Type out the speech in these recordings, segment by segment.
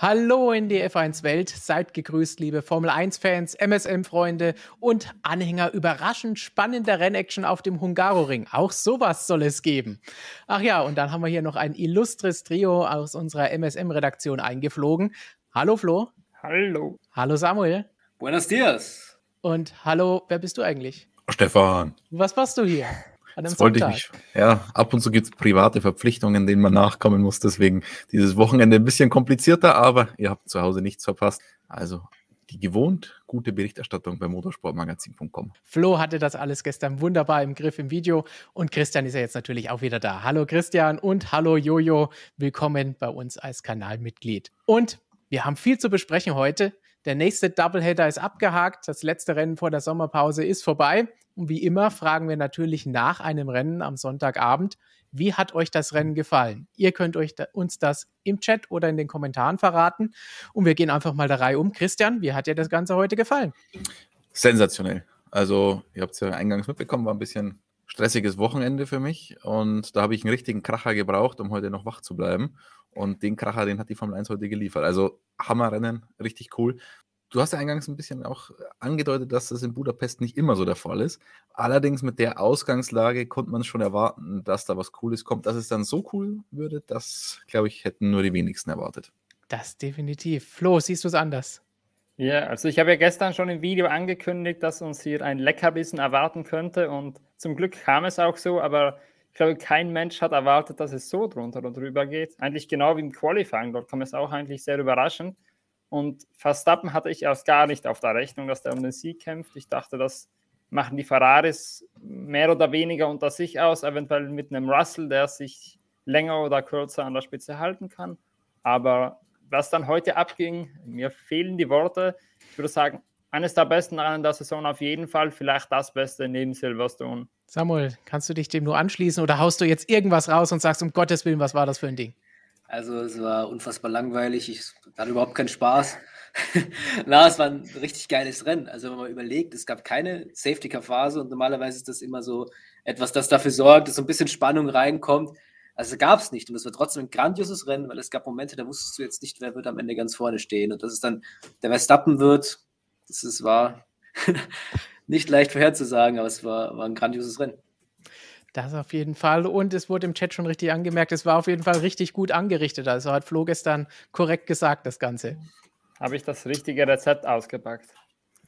Hallo in die F1-Welt, seid gegrüßt, liebe Formel-1-Fans, MSM-Freunde und Anhänger überraschend spannender Rennaction auf dem Hungaroring. Auch sowas soll es geben. Ach ja, und dann haben wir hier noch ein illustres Trio aus unserer MSM-Redaktion eingeflogen. Hallo Flo. Hallo. Hallo Samuel. Buenos dias. Und hallo, wer bist du eigentlich? Stefan. Was machst du hier? An einem das wollte Sonntag. ich nicht. Ja, ab und zu gibt es private Verpflichtungen, denen man nachkommen muss. Deswegen dieses Wochenende ein bisschen komplizierter, aber ihr habt zu Hause nichts verpasst. Also die gewohnt gute Berichterstattung bei motorsportmagazin.com. Flo hatte das alles gestern wunderbar im Griff im Video und Christian ist ja jetzt natürlich auch wieder da. Hallo Christian und hallo Jojo, willkommen bei uns als Kanalmitglied. Und wir haben viel zu besprechen heute. Der nächste Doubleheader ist abgehakt. Das letzte Rennen vor der Sommerpause ist vorbei. Und wie immer fragen wir natürlich nach einem Rennen am Sonntagabend, wie hat euch das Rennen gefallen? Ihr könnt euch da, uns das im Chat oder in den Kommentaren verraten. Und wir gehen einfach mal der Reihe um. Christian, wie hat dir das Ganze heute gefallen? Sensationell. Also, ihr habt es ja eingangs mitbekommen, war ein bisschen stressiges Wochenende für mich. Und da habe ich einen richtigen Kracher gebraucht, um heute noch wach zu bleiben. Und den Kracher, den hat die Formel 1 heute geliefert. Also Hammerrennen, richtig cool. Du hast ja eingangs ein bisschen auch angedeutet, dass das in Budapest nicht immer so der Fall ist. Allerdings mit der Ausgangslage konnte man schon erwarten, dass da was Cooles kommt. Dass es dann so cool würde, das, glaube ich, hätten nur die wenigsten erwartet. Das definitiv. Flo, siehst du es anders? Ja, also ich habe ja gestern schon im Video angekündigt, dass uns hier ein Leckerbissen erwarten könnte und zum Glück kam es auch so, aber ich glaube, kein Mensch hat erwartet, dass es so drunter und drüber geht. Eigentlich genau wie im Qualifying, dort kam es auch eigentlich sehr überraschend. Und Verstappen hatte ich erst gar nicht auf der Rechnung, dass der um den Sieg kämpft. Ich dachte, das machen die Ferraris mehr oder weniger unter sich aus, eventuell mit einem Russell, der sich länger oder kürzer an der Spitze halten kann. Aber was dann heute abging, mir fehlen die Worte. Ich würde sagen, eines der besten Rennen der Saison auf jeden Fall, vielleicht das Beste neben Silverstone. Samuel, kannst du dich dem nur anschließen oder haust du jetzt irgendwas raus und sagst, um Gottes Willen, was war das für ein Ding? Also es war unfassbar langweilig, ich hatte überhaupt keinen Spaß. Na, es war ein richtig geiles Rennen. Also wenn man überlegt, es gab keine Safety-Car-Phase und normalerweise ist das immer so etwas, das dafür sorgt, dass so ein bisschen Spannung reinkommt. Also gab es nicht und es war trotzdem ein grandioses Rennen, weil es gab Momente, da wusstest du jetzt nicht, wer wird am Ende ganz vorne stehen und dass es dann der Verstappen wird, das ist, war nicht leicht vorherzusagen, aber es war, war ein grandioses Rennen. Das auf jeden Fall. Und es wurde im Chat schon richtig angemerkt, es war auf jeden Fall richtig gut angerichtet. Also hat Flo gestern korrekt gesagt, das Ganze. Habe ich das richtige Rezept ausgepackt?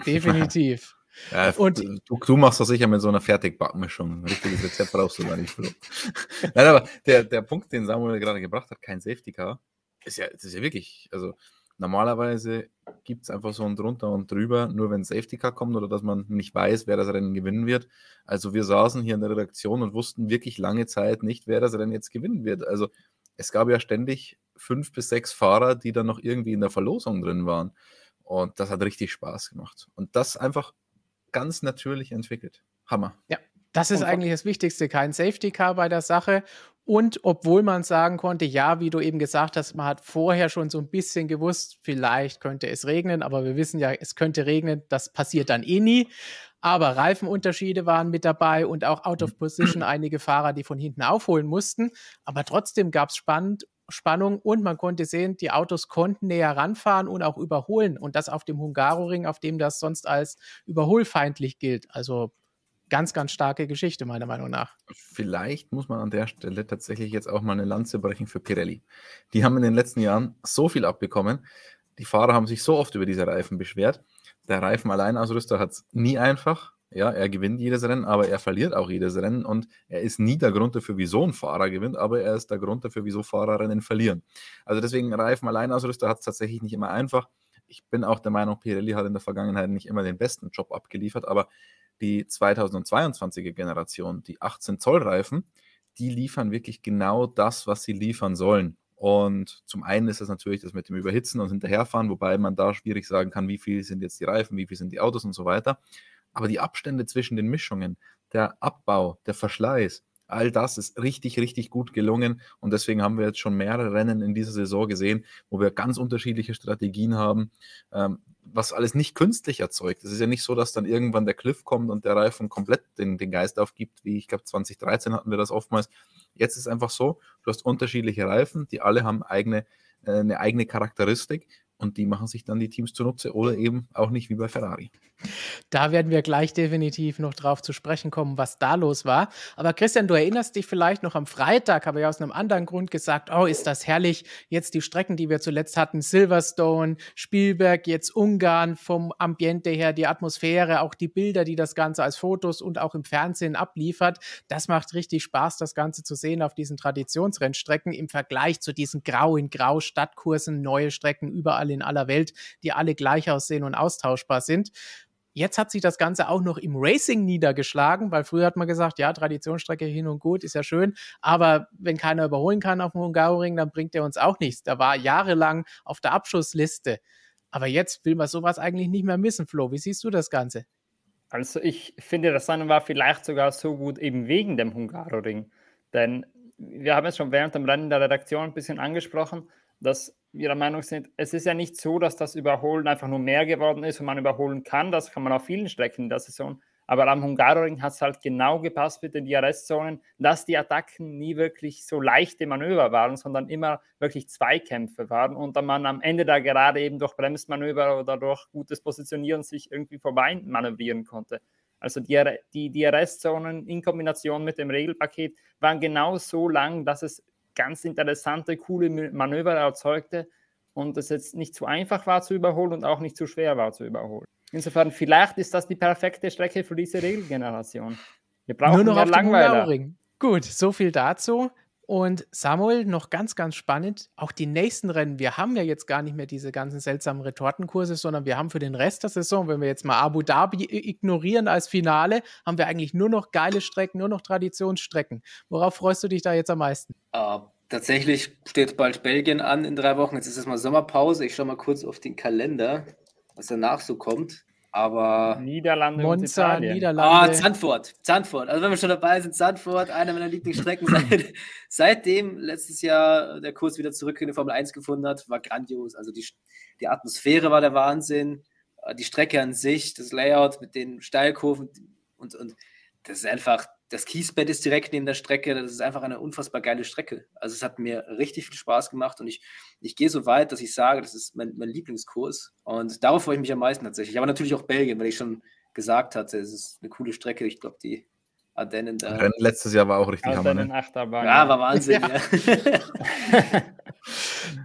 Definitiv. Ja, und du, du, machst das sicher mit so einer Fertigbackmischung. Ein richtiges Rezept brauchst du da nicht, Flo. Nein, aber der, der Punkt, den Samuel gerade gebracht hat, kein Safety Car, ist ja, das ist ja wirklich, also Normalerweise gibt es einfach so ein drunter und drüber, nur wenn Safety Car kommt oder dass man nicht weiß, wer das Rennen gewinnen wird. Also wir saßen hier in der Redaktion und wussten wirklich lange Zeit nicht, wer das Rennen jetzt gewinnen wird. Also es gab ja ständig fünf bis sechs Fahrer, die dann noch irgendwie in der Verlosung drin waren. Und das hat richtig Spaß gemacht. Und das einfach ganz natürlich entwickelt. Hammer. Ja, das ist eigentlich das Wichtigste, kein Safety Car bei der Sache. Und obwohl man sagen konnte, ja, wie du eben gesagt hast, man hat vorher schon so ein bisschen gewusst, vielleicht könnte es regnen, aber wir wissen ja, es könnte regnen, das passiert dann eh nie. Aber Reifenunterschiede waren mit dabei und auch out of position einige Fahrer, die von hinten aufholen mussten. Aber trotzdem gab es Spannung und man konnte sehen, die Autos konnten näher ranfahren und auch überholen und das auf dem Hungaroring, auf dem das sonst als überholfeindlich gilt. Also ganz, ganz starke Geschichte, meiner Meinung nach. Vielleicht muss man an der Stelle tatsächlich jetzt auch mal eine Lanze brechen für Pirelli. Die haben in den letzten Jahren so viel abbekommen. Die Fahrer haben sich so oft über diese Reifen beschwert. Der Reifen-Alleinausrüster hat es nie einfach. Ja, er gewinnt jedes Rennen, aber er verliert auch jedes Rennen und er ist nie der Grund dafür, wieso ein Fahrer gewinnt, aber er ist der Grund dafür, wieso Fahrer Rennen verlieren. Also deswegen Reifen-Alleinausrüster hat es tatsächlich nicht immer einfach. Ich bin auch der Meinung, Pirelli hat in der Vergangenheit nicht immer den besten Job abgeliefert, aber die 2022er Generation, die 18 Zoll Reifen, die liefern wirklich genau das, was sie liefern sollen. Und zum einen ist es natürlich das mit dem Überhitzen und Hinterherfahren, wobei man da schwierig sagen kann, wie viel sind jetzt die Reifen, wie viel sind die Autos und so weiter. Aber die Abstände zwischen den Mischungen, der Abbau, der Verschleiß, all das ist richtig, richtig gut gelungen. Und deswegen haben wir jetzt schon mehrere Rennen in dieser Saison gesehen, wo wir ganz unterschiedliche Strategien haben. Ähm, was alles nicht künstlich erzeugt. Es ist ja nicht so, dass dann irgendwann der Cliff kommt und der Reifen komplett den, den Geist aufgibt, wie ich glaube 2013 hatten wir das oftmals. Jetzt ist es einfach so, du hast unterschiedliche Reifen, die alle haben eigene äh, eine eigene Charakteristik und die machen sich dann die Teams zunutze oder eben auch nicht wie bei Ferrari. Da werden wir gleich definitiv noch drauf zu sprechen kommen, was da los war. Aber Christian, du erinnerst dich vielleicht noch am Freitag, habe ich aus einem anderen Grund gesagt, oh, ist das herrlich. Jetzt die Strecken, die wir zuletzt hatten, Silverstone, Spielberg, jetzt Ungarn, vom Ambiente her, die Atmosphäre, auch die Bilder, die das Ganze als Fotos und auch im Fernsehen abliefert. Das macht richtig Spaß, das Ganze zu sehen auf diesen Traditionsrennstrecken im Vergleich zu diesen grau in grau Stadtkursen, neue Strecken überall in aller Welt, die alle gleich aussehen und austauschbar sind. Jetzt hat sich das Ganze auch noch im Racing niedergeschlagen, weil früher hat man gesagt, ja, Traditionsstrecke hin und gut, ist ja schön, aber wenn keiner überholen kann auf dem Hungaroring, dann bringt er uns auch nichts. Da war jahrelang auf der Abschussliste. Aber jetzt will man sowas eigentlich nicht mehr missen, Flo. Wie siehst du das Ganze? Also ich finde, das Rennen war vielleicht sogar so gut eben wegen dem Hungaroring. Denn wir haben es schon während dem Rennen der Redaktion ein bisschen angesprochen, dass wir der Meinung sind, es ist ja nicht so, dass das Überholen einfach nur mehr geworden ist und man überholen kann. Das kann man auf vielen Strecken in der Saison. Aber am Hungaroring hat es halt genau gepasst mit den DRS-Zonen, dass die Attacken nie wirklich so leichte Manöver waren, sondern immer wirklich Zweikämpfe waren und dann man am Ende da gerade eben durch Bremsmanöver oder durch gutes Positionieren sich irgendwie vorbei manövrieren konnte. Also die, die DRS-Zonen in Kombination mit dem Regelpaket waren genau so lang, dass es ganz interessante, coole Manöver erzeugte und es jetzt nicht zu einfach war zu überholen und auch nicht zu schwer war zu überholen. Insofern, vielleicht ist das die perfekte Strecke für diese Regelgeneration. Wir brauchen Nur noch mehr Langweiler. Gut, so viel dazu. Und Samuel, noch ganz, ganz spannend, auch die nächsten Rennen. Wir haben ja jetzt gar nicht mehr diese ganzen seltsamen Retortenkurse, sondern wir haben für den Rest der Saison, wenn wir jetzt mal Abu Dhabi ignorieren als Finale, haben wir eigentlich nur noch geile Strecken, nur noch Traditionsstrecken. Worauf freust du dich da jetzt am meisten? Uh, tatsächlich steht bald Belgien an in drei Wochen. Jetzt ist erstmal Sommerpause. Ich schaue mal kurz auf den Kalender, was danach so kommt. Aber Niederlande Monza, und Niederlande. Ah, Zandvoort. Zandvoort. Also wenn wir schon dabei sind, Zandvoort, einer meiner Lieblingsstrecken seit, seitdem letztes Jahr der Kurs wieder zurück in die Formel 1 gefunden hat, war grandios. Also die, die Atmosphäre war der Wahnsinn, die Strecke an sich, das Layout mit den Steilkurven und, und das ist einfach, das Kiesbett ist direkt neben der Strecke. Das ist einfach eine unfassbar geile Strecke. Also es hat mir richtig viel Spaß gemacht und ich, ich gehe so weit, dass ich sage, das ist mein, mein Lieblingskurs. Und darauf freue ich mich am meisten tatsächlich. Aber natürlich auch Belgien, weil ich schon gesagt hatte, es ist eine coole Strecke. Ich glaube, die Ardennen da. Rennen letztes Jahr war auch richtig Hammer. Ne? Achterbahn, ja, war Wahnsinn. Ja. Ja.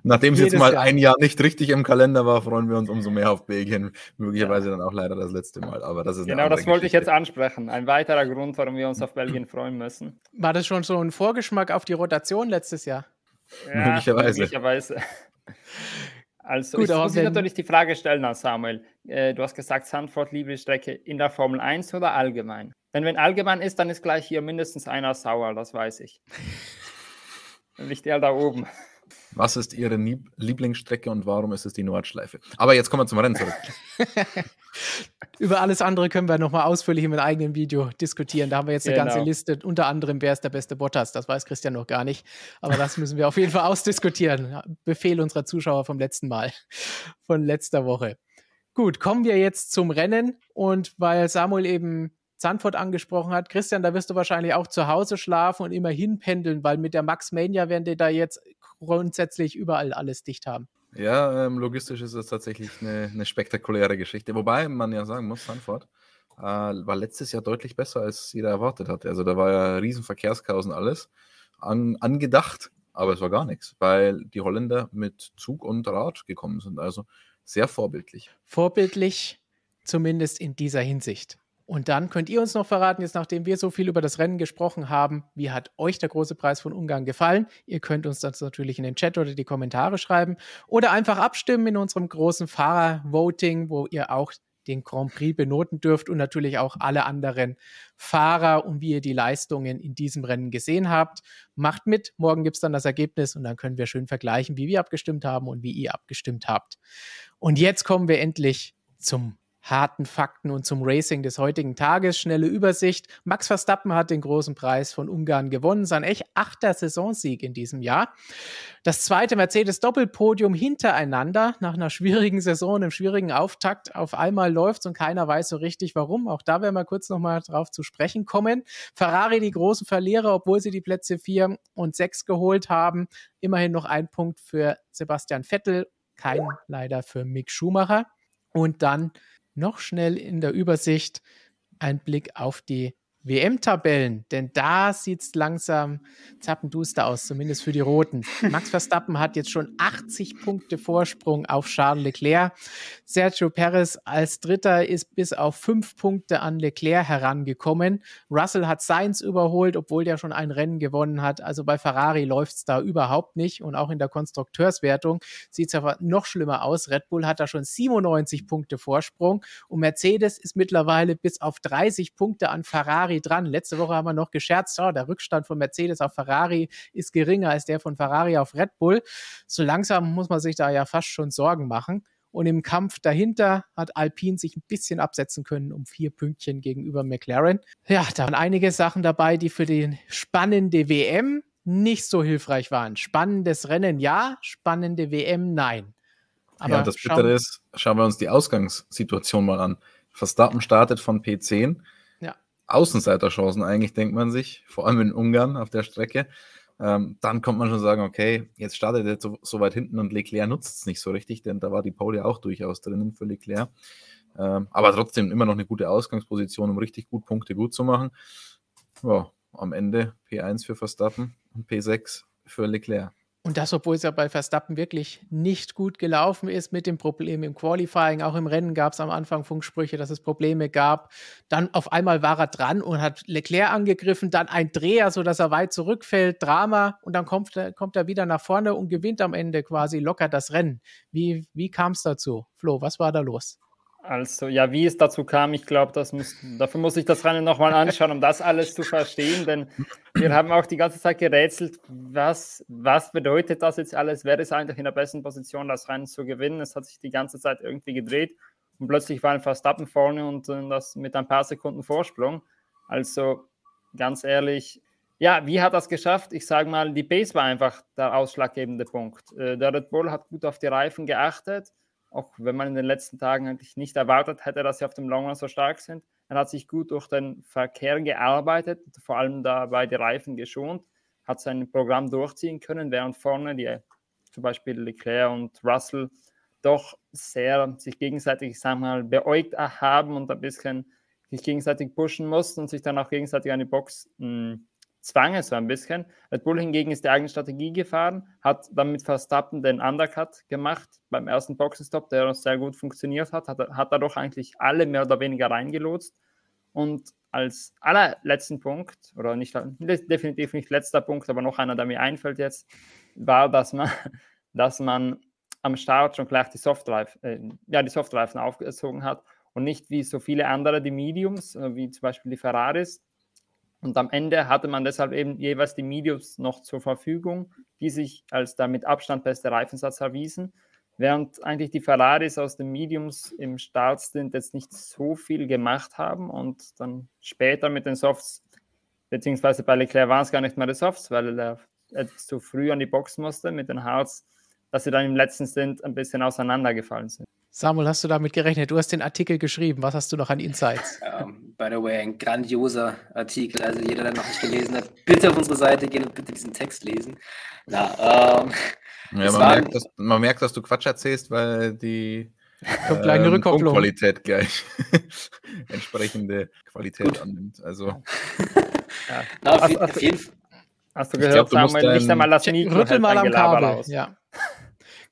Nachdem es jetzt mal Jahr. ein Jahr nicht richtig im Kalender war, freuen wir uns umso mehr auf Belgien. Möglicherweise ja. dann auch leider das letzte Mal. Aber das ist genau, das wollte ich jetzt ansprechen. Ein weiterer Grund, warum wir uns auf Belgien freuen müssen. War das schon so ein Vorgeschmack auf die Rotation letztes Jahr? Ja, möglicherweise. möglicherweise. Also Gut, ich muss natürlich die Frage stellen an Samuel. Äh, du hast gesagt, Sandford Liebestrecke in der Formel 1 oder allgemein? Denn wenn allgemein ist, dann ist gleich hier mindestens einer sauer, das weiß ich. Nicht der da oben. Was ist Ihre Lieblingsstrecke und warum ist es die Nordschleife? Aber jetzt kommen wir zum Rennen zurück. Über alles andere können wir nochmal ausführlich in einem eigenen Video diskutieren. Da haben wir jetzt eine genau. ganze Liste. Unter anderem, wer ist der beste Bottas? Das weiß Christian noch gar nicht. Aber das müssen wir auf jeden Fall ausdiskutieren. Befehl unserer Zuschauer vom letzten Mal, von letzter Woche. Gut, kommen wir jetzt zum Rennen. Und weil Samuel eben Zandvoort angesprochen hat. Christian, da wirst du wahrscheinlich auch zu Hause schlafen und immer hinpendeln, weil mit der Max Mania werden die da jetzt grundsätzlich überall alles dicht haben. Ja, ähm, logistisch ist es tatsächlich eine, eine, spektakuläre Geschichte. Wobei man ja sagen muss, Sanford äh, war letztes Jahr deutlich besser, als jeder erwartet hatte. Also da war ja riesen Verkehrschaos und alles an, angedacht, aber es war gar nichts, weil die Holländer mit Zug und Rad gekommen sind. Also sehr vorbildlich. Vorbildlich, zumindest in dieser Hinsicht. Und dann könnt ihr uns noch verraten, jetzt nachdem wir so viel über das Rennen gesprochen haben, wie hat euch der große Preis von Ungarn gefallen? Ihr könnt uns das natürlich in den Chat oder die Kommentare schreiben oder einfach abstimmen in unserem großen Fahrer-Voting, wo ihr auch den Grand Prix benoten dürft und natürlich auch alle anderen Fahrer und wie ihr die Leistungen in diesem Rennen gesehen habt. Macht mit, morgen gibt es dann das Ergebnis und dann können wir schön vergleichen, wie wir abgestimmt haben und wie ihr abgestimmt habt. Und jetzt kommen wir endlich zum harten Fakten und zum Racing des heutigen Tages. Schnelle Übersicht. Max Verstappen hat den großen Preis von Ungarn gewonnen. Sein echt achter Saisonsieg in diesem Jahr. Das zweite Mercedes-Doppelpodium hintereinander nach einer schwierigen Saison, einem schwierigen Auftakt. Auf einmal läuft's und keiner weiß so richtig warum. Auch da werden wir kurz nochmal drauf zu sprechen kommen. Ferrari die großen Verlierer, obwohl sie die Plätze vier und sechs geholt haben. Immerhin noch ein Punkt für Sebastian Vettel, kein leider für Mick Schumacher. Und dann noch schnell in der Übersicht ein Blick auf die WM-Tabellen, denn da sieht es langsam zappenduster aus, zumindest für die Roten. Max Verstappen hat jetzt schon 80 Punkte Vorsprung auf Charles Leclerc. Sergio Perez als Dritter ist bis auf fünf Punkte an Leclerc herangekommen. Russell hat Sainz überholt, obwohl der schon ein Rennen gewonnen hat. Also bei Ferrari läuft es da überhaupt nicht und auch in der Konstrukteurswertung sieht es aber noch schlimmer aus. Red Bull hat da schon 97 Punkte Vorsprung und Mercedes ist mittlerweile bis auf 30 Punkte an Ferrari Ferrari dran. Letzte Woche haben wir noch gescherzt, oh, der Rückstand von Mercedes auf Ferrari ist geringer als der von Ferrari auf Red Bull. So langsam muss man sich da ja fast schon Sorgen machen. Und im Kampf dahinter hat Alpine sich ein bisschen absetzen können um vier Pünktchen gegenüber McLaren. Ja, da waren einige Sachen dabei, die für die spannende WM nicht so hilfreich waren. Spannendes Rennen ja, spannende WM nein. Aber ja, das Bittere ist, schauen wir uns die Ausgangssituation mal an. Verstappen startet von P10, Außenseiterchancen eigentlich, denkt man sich, vor allem in Ungarn auf der Strecke. Ähm, dann kommt man schon sagen, okay, jetzt startet er so, so weit hinten und Leclerc nutzt es nicht so richtig, denn da war die Pole ja auch durchaus drinnen für Leclerc. Ähm, aber trotzdem immer noch eine gute Ausgangsposition, um richtig gut Punkte gut zu machen. Ja, am Ende P1 für Verstappen und P6 für Leclerc. Und das, obwohl es ja bei Verstappen wirklich nicht gut gelaufen ist mit dem Problem im Qualifying. Auch im Rennen gab es am Anfang Funksprüche, dass es Probleme gab. Dann auf einmal war er dran und hat Leclerc angegriffen, dann ein Dreher, sodass er weit zurückfällt, Drama und dann kommt, kommt er wieder nach vorne und gewinnt am Ende quasi locker das Rennen. Wie, wie kam es dazu? Flo, was war da los? Also, ja, wie es dazu kam, ich glaube, dafür muss ich das Rennen nochmal anschauen, um das alles zu verstehen, denn wir haben auch die ganze Zeit gerätselt, was, was bedeutet das jetzt alles? Wer ist eigentlich in der besten Position, das Rennen zu gewinnen? Es hat sich die ganze Zeit irgendwie gedreht und plötzlich war ein Verstappen vorne und äh, das mit ein paar Sekunden Vorsprung. Also, ganz ehrlich, ja, wie hat das geschafft? Ich sage mal, die Base war einfach der ausschlaggebende Punkt. Äh, der Red Bull hat gut auf die Reifen geachtet auch wenn man in den letzten Tagen eigentlich nicht erwartet hätte, dass sie auf dem Longrun so stark sind. Er hat sich gut durch den Verkehr gearbeitet, vor allem dabei die Reifen geschont, hat sein Programm durchziehen können, während vorne die zum Beispiel Leclerc und Russell doch sehr sich gegenseitig, ich sag mal, beäugt haben und ein bisschen sich gegenseitig pushen mussten und sich dann auch gegenseitig an die Box mh, zwang es so ein bisschen. Red Bull hingegen ist die eigene Strategie gefahren, hat dann mit Verstappen den Undercut gemacht beim ersten Boxenstopp, der sehr gut funktioniert hat, hat, hat dadurch eigentlich alle mehr oder weniger reingelotst. Und als allerletzten Punkt, oder nicht definitiv nicht letzter Punkt, aber noch einer, der mir einfällt jetzt, war, dass man, dass man am Start schon gleich die Softreifen, äh, ja, die Softreifen aufgezogen hat und nicht wie so viele andere die Mediums, äh, wie zum Beispiel die Ferraris, und am Ende hatte man deshalb eben jeweils die Mediums noch zur Verfügung, die sich als der mit Abstand beste Reifensatz erwiesen. Während eigentlich die Ferraris aus den Mediums im Startstint jetzt nicht so viel gemacht haben und dann später mit den Softs, beziehungsweise bei Leclerc waren es gar nicht mehr die Softs, weil er etwas zu früh an die Box musste mit den Hards, dass sie dann im letzten Stint ein bisschen auseinandergefallen sind. Samuel, hast du damit gerechnet? Du hast den Artikel geschrieben. Was hast du noch an Insights? Um, by the way, ein grandioser Artikel. Also jeder, der noch nicht gelesen hat, bitte auf unsere Seite gehen und bitte diesen Text lesen. Na, ähm, ja, man, merkt, dass, man merkt, dass du Quatsch erzählst, weil die Kommt gleich eine ähm, Rückkopplung. Qualität gleich entsprechende Qualität Gut. annimmt. Also. ja. Na, auf, hast, auf jeden Fall. Hast du gehört, glaub, du Samuel, nicht einmal das Mikro Rüttel mal am Kabel. Aus. Ja.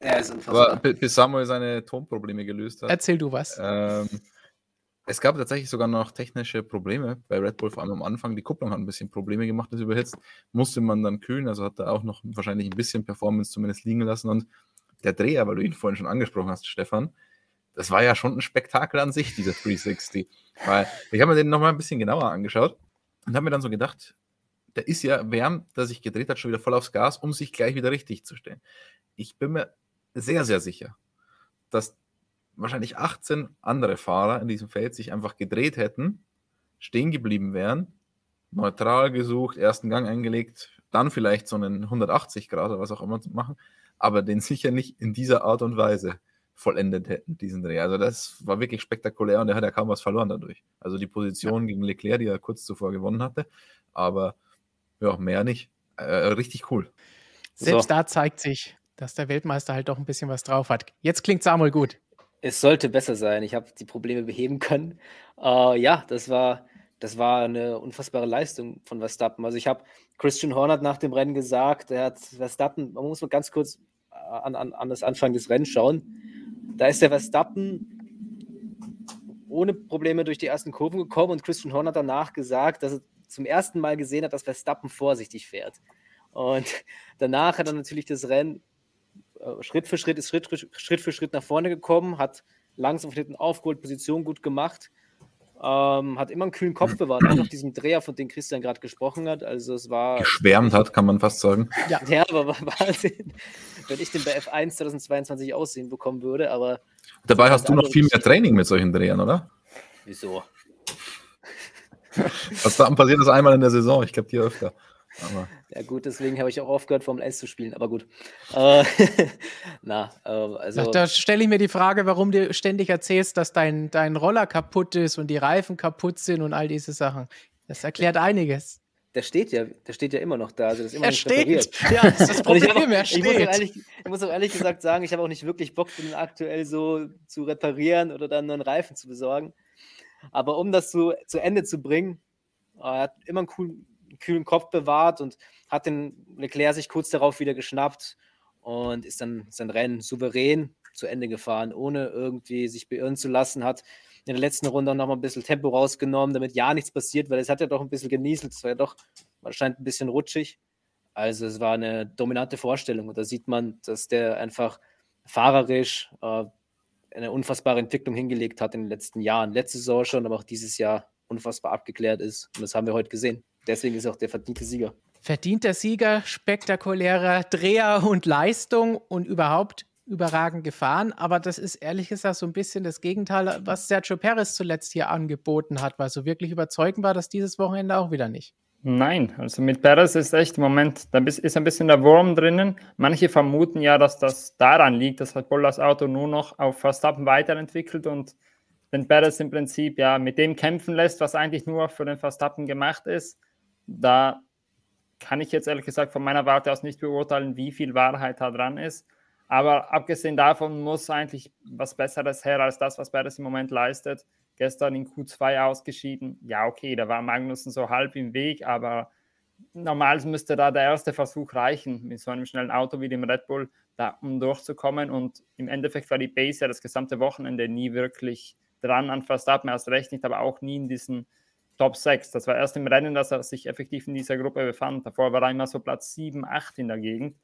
Ja, ist unfassbar. Aber bis Samuel seine Tonprobleme gelöst hat. Erzähl du was. Ähm, es gab tatsächlich sogar noch technische Probleme bei Red Bull, vor allem am Anfang. Die Kupplung hat ein bisschen Probleme gemacht, ist überhitzt. Musste man dann kühlen, also hat er auch noch wahrscheinlich ein bisschen Performance zumindest liegen lassen. Und der Dreher, weil du ihn vorhin schon angesprochen hast, Stefan, das war ja schon ein Spektakel an sich, dieser 360. Weil ich habe mir den nochmal ein bisschen genauer angeschaut und habe mir dann so gedacht, der ist ja während der sich gedreht hat, schon wieder voll aufs Gas, um sich gleich wieder richtig zu stellen. Ich bin mir sehr, sehr sicher, dass wahrscheinlich 18 andere Fahrer in diesem Feld sich einfach gedreht hätten, stehen geblieben wären, neutral gesucht, ersten Gang eingelegt, dann vielleicht so einen 180 Grad oder was auch immer machen, aber den sicher nicht in dieser Art und Weise vollendet hätten, diesen Dreh. Also das war wirklich spektakulär und er hat ja kaum was verloren dadurch. Also die Position ja. gegen Leclerc, die er kurz zuvor gewonnen hatte, aber ja, mehr nicht. Äh, richtig cool. Selbst so. da zeigt sich, dass der Weltmeister halt doch ein bisschen was drauf hat. Jetzt klingt Samuel gut. Es sollte besser sein. Ich habe die Probleme beheben können. Uh, ja, das war, das war eine unfassbare Leistung von Verstappen. Also ich habe Christian Horner nach dem Rennen gesagt, er hat Verstappen, man muss mal ganz kurz an, an, an das Anfang des Rennens schauen. Da ist der Verstappen ohne Probleme durch die ersten Kurven gekommen und Christian Horner hat danach gesagt, dass er zum ersten Mal gesehen hat, dass Verstappen vorsichtig fährt. Und danach hat er natürlich das Rennen äh, Schritt für Schritt ist Schritt, Schritt für Schritt nach vorne gekommen, hat langsam von hinten aufgeholt, Position gut gemacht, ähm, hat immer einen kühlen Kopf bewahrt, auch auf diesem Dreher, von dem Christian gerade gesprochen hat. Also es war. Geschwärmt hat, kann man fast sagen. Ja, ja aber Wahnsinn, wenn ich den bei F1 2022 aussehen bekommen würde, aber. Dabei hast du noch viel mehr Training mit solchen Drehern, oder? Wieso? Was da passiert ist einmal in der Saison, ich glaube dir öfter. Aber ja, gut, deswegen habe ich auch aufgehört, Formel 1 zu spielen, aber gut. Äh, na, äh, also. Da stelle ich mir die Frage, warum du ständig erzählst, dass dein, dein Roller kaputt ist und die Reifen kaputt sind und all diese Sachen. Das erklärt einiges. Der steht ja, der steht ja immer noch da. Also das ist immer er steht. Ja, das ist das Problem. ich, auch, steht. Ich muss, ehrlich, ich muss auch ehrlich gesagt sagen, ich habe auch nicht wirklich Bock, den aktuell so zu reparieren oder dann einen Reifen zu besorgen. Aber um das zu, zu Ende zu bringen, er hat immer einen coolen, kühlen Kopf bewahrt und hat den Leclerc sich kurz darauf wieder geschnappt und ist dann sein Rennen souverän zu Ende gefahren, ohne irgendwie sich beirren zu lassen, hat in der letzten Runde noch mal ein bisschen Tempo rausgenommen, damit ja nichts passiert, weil es hat ja doch ein bisschen genieselt, es war ja doch wahrscheinlich ein bisschen rutschig. Also es war eine dominante Vorstellung und da sieht man, dass der einfach fahrerisch äh, eine unfassbare Entwicklung hingelegt hat in den letzten Jahren. Letzte Saison schon, aber auch dieses Jahr unfassbar abgeklärt ist. Und das haben wir heute gesehen. Deswegen ist er auch der verdiente Sieger. Verdienter Sieger, spektakulärer Dreher und Leistung und überhaupt überragend gefahren. Aber das ist ehrlich gesagt so ein bisschen das Gegenteil, was Sergio Perez zuletzt hier angeboten hat, weil so wirklich überzeugend war das dieses Wochenende auch wieder nicht. Nein, also mit Perez ist echt im Moment, da ist ein bisschen der Wurm drinnen. Manche vermuten ja, dass das daran liegt, dass Red Bull das Auto nur noch auf Verstappen weiterentwickelt und den Perez im Prinzip ja mit dem kämpfen lässt, was eigentlich nur für den Verstappen gemacht ist. Da kann ich jetzt ehrlich gesagt von meiner Warte aus nicht beurteilen, wie viel Wahrheit da dran ist. Aber abgesehen davon muss eigentlich was Besseres her als das, was Perez im Moment leistet. Gestern in Q2 ausgeschieden. Ja, okay, da war Magnussen so halb im Weg, aber normal müsste da der erste Versuch reichen, mit so einem schnellen Auto wie dem Red Bull, da um durchzukommen. Und im Endeffekt war die Base ja das gesamte Wochenende nie wirklich dran an Verstappen, erst recht nicht, aber auch nie in diesen Top 6. Das war erst im Rennen, dass er sich effektiv in dieser Gruppe befand. Davor war er immer so Platz 7, 8 in der Gegend.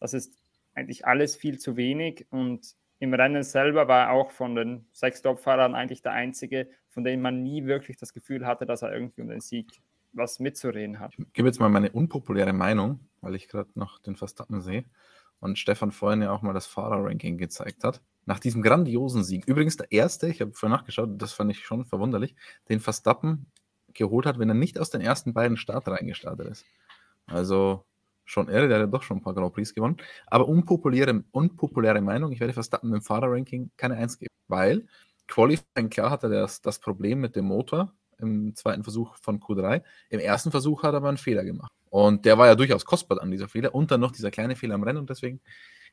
Das ist eigentlich alles viel zu wenig und im Rennen selber war er auch von den sechs Top-Fahrern eigentlich der einzige, von dem man nie wirklich das Gefühl hatte, dass er irgendwie um den Sieg was mitzureden hat. Ich gebe jetzt mal meine unpopuläre Meinung, weil ich gerade noch den Verstappen sehe und Stefan vorhin ja auch mal das Fahrerranking gezeigt hat. Nach diesem grandiosen Sieg, übrigens der erste, ich habe vorhin nachgeschaut, das fand ich schon verwunderlich, den Verstappen geholt hat, wenn er nicht aus den ersten beiden Startreihen gestartet ist. Also schon irre, der hat ja doch schon ein paar Grand Prix gewonnen. Aber unpopuläre, unpopuläre Meinung, ich werde Verstappen im Fahrerranking keine Eins geben, weil Qualifying, klar hatte er das, das Problem mit dem Motor im zweiten Versuch von Q3. Im ersten Versuch hat er aber einen Fehler gemacht. Und der war ja durchaus kostbar an dieser Fehler und dann noch dieser kleine Fehler am Rennen und deswegen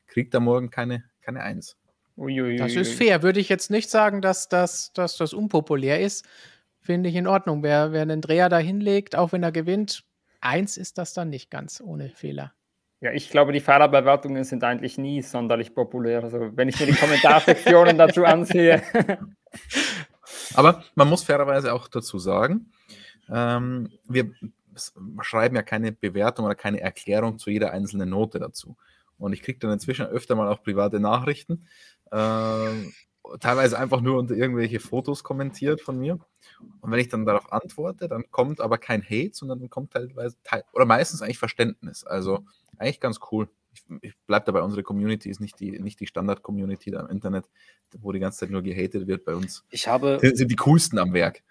kriegt er morgen keine, keine Eins. Uiuiui. Das ist fair. Würde ich jetzt nicht sagen, dass das, dass das unpopulär ist. Finde ich in Ordnung. Wer, wer einen Dreher da hinlegt, auch wenn er gewinnt, eins ist das dann nicht ganz ohne Fehler. Ja, ich glaube, die Fahrerbewertungen sind eigentlich nie sonderlich populär. Also, wenn ich mir die Kommentarsektionen dazu ansehe. Aber man muss fairerweise auch dazu sagen, ähm, wir schreiben ja keine Bewertung oder keine Erklärung zu jeder einzelnen Note dazu. Und ich kriege dann inzwischen öfter mal auch private Nachrichten, äh, teilweise einfach nur unter irgendwelche Fotos kommentiert von mir. Und wenn ich dann darauf antworte, dann kommt aber kein Hate, sondern dann kommt teilweise, teil oder meistens eigentlich Verständnis. Also eigentlich ganz cool. ich, ich bleibe dabei, unsere Community ist nicht die, nicht die Standard-Community da im Internet, wo die ganze Zeit nur gehatet wird bei uns. Ich habe, sind, sind die coolsten am Werk.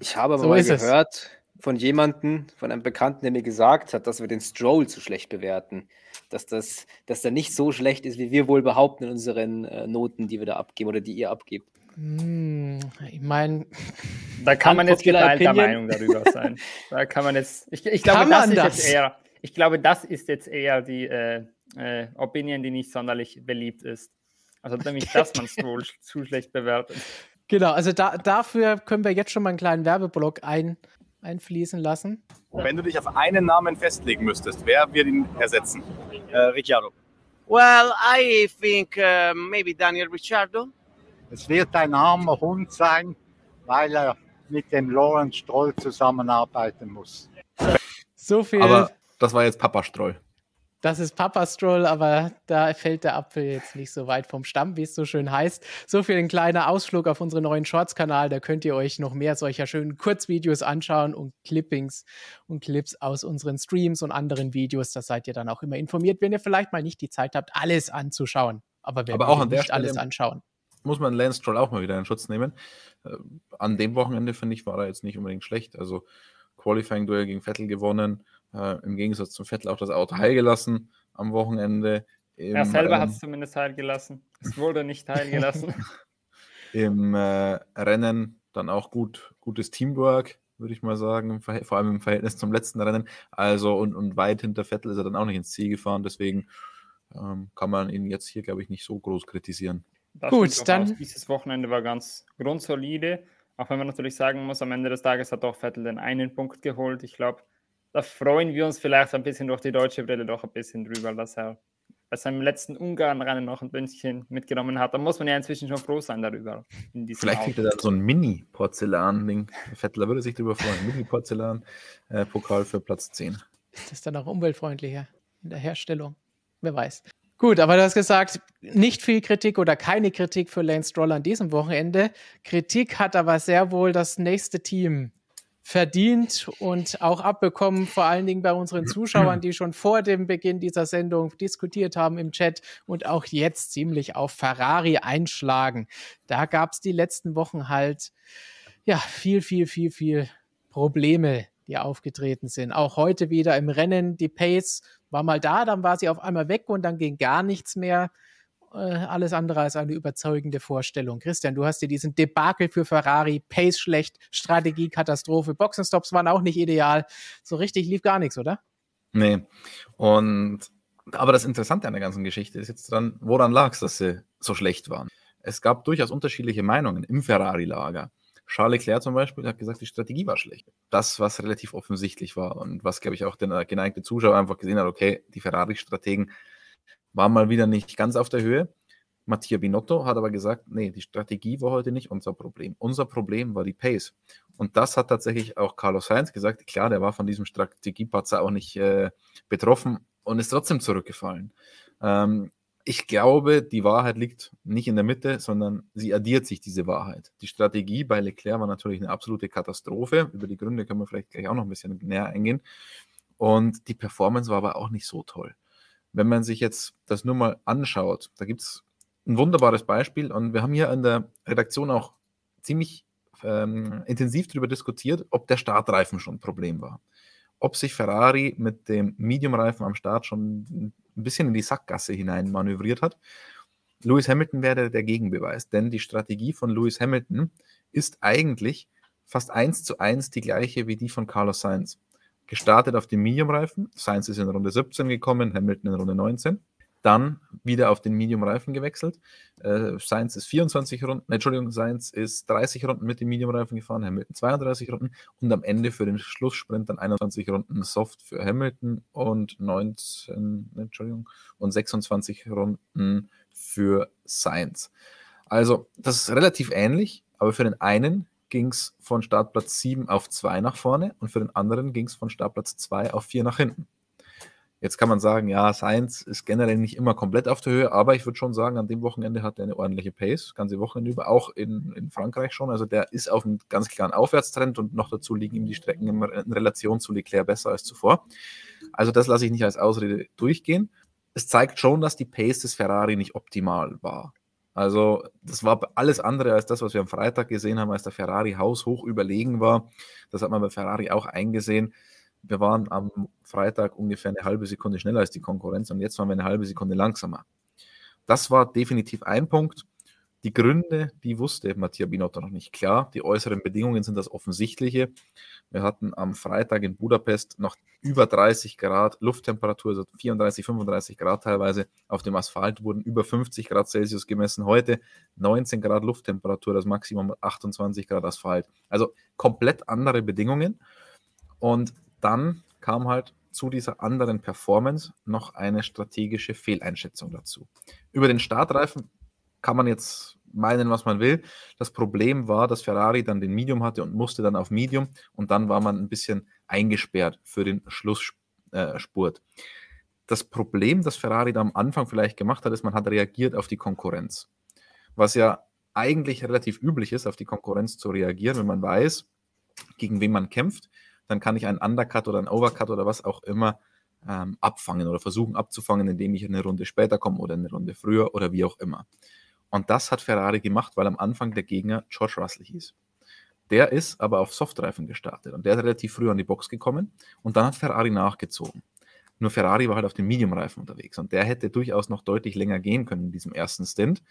ich habe So mal gehört von jemandem, von einem Bekannten, der mir gesagt hat, dass wir den Stroll zu schlecht bewerten. Dass, das, dass der nicht so schlecht ist, wie wir wohl behaupten in unseren äh, Noten, die wir da abgeben oder die ihr abgebt. Hm, ich meine, Da kann man jetzt geteilter opinion. Meinung darüber sein. Da kann man jetzt. Ich, ich glaube, Kann das man ist das? jetzt eher. Ich glaube, das ist jetzt eher die äh, äh, Opinion, die nicht sonderlich beliebt ist. Also nämlich, dass man sch- zu schlecht bewertet. genau, also da, dafür können wir jetzt schon mal einen kleinen Werbeblock ein, einfließen lassen. Wenn du dich auf einen Namen festlegen müsstest, wer wird ihn ersetzen? Uh, Ricciardo. Well, I think uh, maybe Daniel Ricciardo. Es wird ein armer Hund sein, weil er mit dem Lawrence Stroll zusammenarbeiten muss. So viel, Aber das war jetzt Papa Stroll. Das ist Papa Stroll, aber da fällt der Apfel jetzt nicht so weit vom Stamm, wie es so schön heißt. So viel ein kleiner Ausflug auf unseren neuen Shorts-Kanal. Da könnt ihr euch noch mehr solcher schönen Kurzvideos anschauen und Clippings und Clips aus unseren Streams und anderen Videos. Da seid ihr dann auch immer informiert, wenn ihr vielleicht mal nicht die Zeit habt, alles anzuschauen. Aber wer Aber auch an der nicht alles anschauen? Muss man Lance Stroll auch mal wieder in Schutz nehmen. Äh, an dem Wochenende, finde ich, war er jetzt nicht unbedingt schlecht. Also Qualifying-Duell gegen Vettel gewonnen. Äh, Im Gegensatz zum Vettel auch das Auto heil gelassen am Wochenende. Im, Er selber ähm, hat es zumindest teilgelassen. Es wurde nicht teilgelassen. im äh, Rennen dann auch gut, gutes Teamwork, würde ich mal sagen, vor allem im Verhältnis zum letzten Rennen. Also und, und weit hinter Vettel ist er dann auch nicht ins Ziel gefahren, deswegen ähm, kann man ihn jetzt hier, glaube ich, nicht so groß kritisieren. Das Gut, dann- durchaus. Dieses Wochenende war ganz grundsolide. Auch wenn man natürlich sagen muss, am Ende des Tages hat doch Vettel den einen Punkt geholt. Ich glaube, da freuen wir uns vielleicht ein bisschen durch die deutsche Brille doch ein bisschen drüber, dass er bei seinem letzten Ungarn-Rennen noch ein Bündchen mitgenommen hat. Da muss man ja inzwischen schon froh sein darüber. in diesem Vielleicht kriegt er dann so ein Mini-Porzellan-Ding. Vettel würde sich darüber freuen. Mini-Porzellan-Pokal für Platz 10. Das ist dann auch umweltfreundlicher in der Herstellung. Wer weiß. Gut, aber du hast gesagt, nicht viel Kritik oder keine Kritik für Lance Stroll an diesem Wochenende. Kritik hat aber sehr wohl das nächste Team verdient und auch abbekommen, vor allen Dingen bei unseren Zuschauern, die schon vor dem Beginn dieser Sendung diskutiert haben im Chat und auch jetzt ziemlich auf Ferrari einschlagen. Da gab es die letzten Wochen halt ja viel, viel, viel, viel Probleme, die aufgetreten sind. Auch heute wieder im Rennen, die Pace war mal da, dann war sie auf einmal weg und dann ging gar nichts mehr. Äh, alles andere als eine überzeugende Vorstellung. Christian, du hast dir diesen Debakel für Ferrari, Pace schlecht, Strategie Katastrophe, Boxenstops waren auch nicht ideal. So richtig lief gar nichts, oder? Nee. Und aber das Interessante an der ganzen Geschichte ist jetzt dran, woran lag es, dass sie so schlecht waren? Es gab durchaus unterschiedliche Meinungen im Ferrari-Lager. Charles Leclerc zum Beispiel hat gesagt, die Strategie war schlecht. Das, was relativ offensichtlich war und was, glaube ich, auch der geneigte Zuschauer einfach gesehen hat, okay, die Ferrari-Strategen waren mal wieder nicht ganz auf der Höhe. Mattia Binotto hat aber gesagt, nee, die Strategie war heute nicht unser Problem. Unser Problem war die Pace. Und das hat tatsächlich auch Carlos Sainz gesagt. Klar, der war von diesem Strategiepatzer auch nicht äh, betroffen und ist trotzdem zurückgefallen. Ähm, ich glaube, die Wahrheit liegt nicht in der Mitte, sondern sie addiert sich diese Wahrheit. Die Strategie bei Leclerc war natürlich eine absolute Katastrophe. Über die Gründe können wir vielleicht gleich auch noch ein bisschen näher eingehen. Und die Performance war aber auch nicht so toll. Wenn man sich jetzt das nur mal anschaut, da gibt es ein wunderbares Beispiel und wir haben hier in der Redaktion auch ziemlich ähm, intensiv darüber diskutiert, ob der Startreifen schon ein Problem war. Ob sich Ferrari mit dem Medium-Reifen am Start schon ein bisschen in die Sackgasse hinein manövriert hat. Lewis Hamilton wäre der Gegenbeweis, denn die Strategie von Lewis Hamilton ist eigentlich fast eins zu eins die gleiche wie die von Carlos Sainz. Gestartet auf dem Medium-Reifen, Sainz ist in Runde 17 gekommen, Hamilton in Runde 19 dann wieder auf den Medium-Reifen gewechselt. Äh, Sainz ist 24 Runden, Entschuldigung, Sainz ist 30 Runden mit dem Medium-Reifen gefahren, Hamilton 32 Runden und am Ende für den Schlusssprint dann 21 Runden Soft für Hamilton und 19, Entschuldigung, und 26 Runden für Sainz. Also, das ist relativ ähnlich, aber für den einen ging es von Startplatz 7 auf 2 nach vorne und für den anderen ging es von Startplatz 2 auf 4 nach hinten. Jetzt kann man sagen, ja, Sainz ist generell nicht immer komplett auf der Höhe, aber ich würde schon sagen, an dem Wochenende hat er eine ordentliche Pace, ganze Wochenende über, auch in, in Frankreich schon. Also der ist auf einem ganz klaren Aufwärtstrend und noch dazu liegen ihm die Strecken in Relation zu Leclerc besser als zuvor. Also das lasse ich nicht als Ausrede durchgehen. es zeigt schon, dass die Pace des Ferrari nicht optimal war. Also, das war alles andere als das, was wir am Freitag gesehen haben, als der Ferrari haushoch überlegen war. Das hat man bei Ferrari auch eingesehen. Wir waren am Freitag ungefähr eine halbe Sekunde schneller als die Konkurrenz und jetzt waren wir eine halbe Sekunde langsamer. Das war definitiv ein Punkt. Die Gründe, die wusste Mattia Binotto noch nicht klar. Die äußeren Bedingungen sind das Offensichtliche. Wir hatten am Freitag in Budapest noch über 30 Grad Lufttemperatur, also 34, 35 Grad teilweise. Auf dem Asphalt wurden über 50 Grad Celsius gemessen. Heute 19 Grad Lufttemperatur, das Maximum 28 Grad Asphalt. Also komplett andere Bedingungen. Und dann kam halt zu dieser anderen Performance noch eine strategische Fehleinschätzung dazu. Über den Startreifen kann man jetzt meinen, was man will. Das Problem war, dass Ferrari dann den Medium hatte und musste dann auf Medium und dann war man ein bisschen eingesperrt für den Schlussspurt. Äh, das Problem, das Ferrari da am Anfang vielleicht gemacht hat, ist, man hat reagiert auf die Konkurrenz. Was ja eigentlich relativ üblich ist, auf die Konkurrenz zu reagieren, wenn man weiß, gegen wen man kämpft, dann kann ich einen Undercut oder einen Overcut oder was auch immer ähm, abfangen oder versuchen abzufangen, indem ich eine Runde später komme oder eine Runde früher oder wie auch immer. Und das hat Ferrari gemacht, weil am Anfang der Gegner George Russell hieß. Der ist aber auf Softreifen gestartet und der ist relativ früh an die Box gekommen und dann hat Ferrari nachgezogen. Nur Ferrari war halt auf dem Medium-Reifen unterwegs und der hätte durchaus noch deutlich länger gehen können in diesem ersten Stint.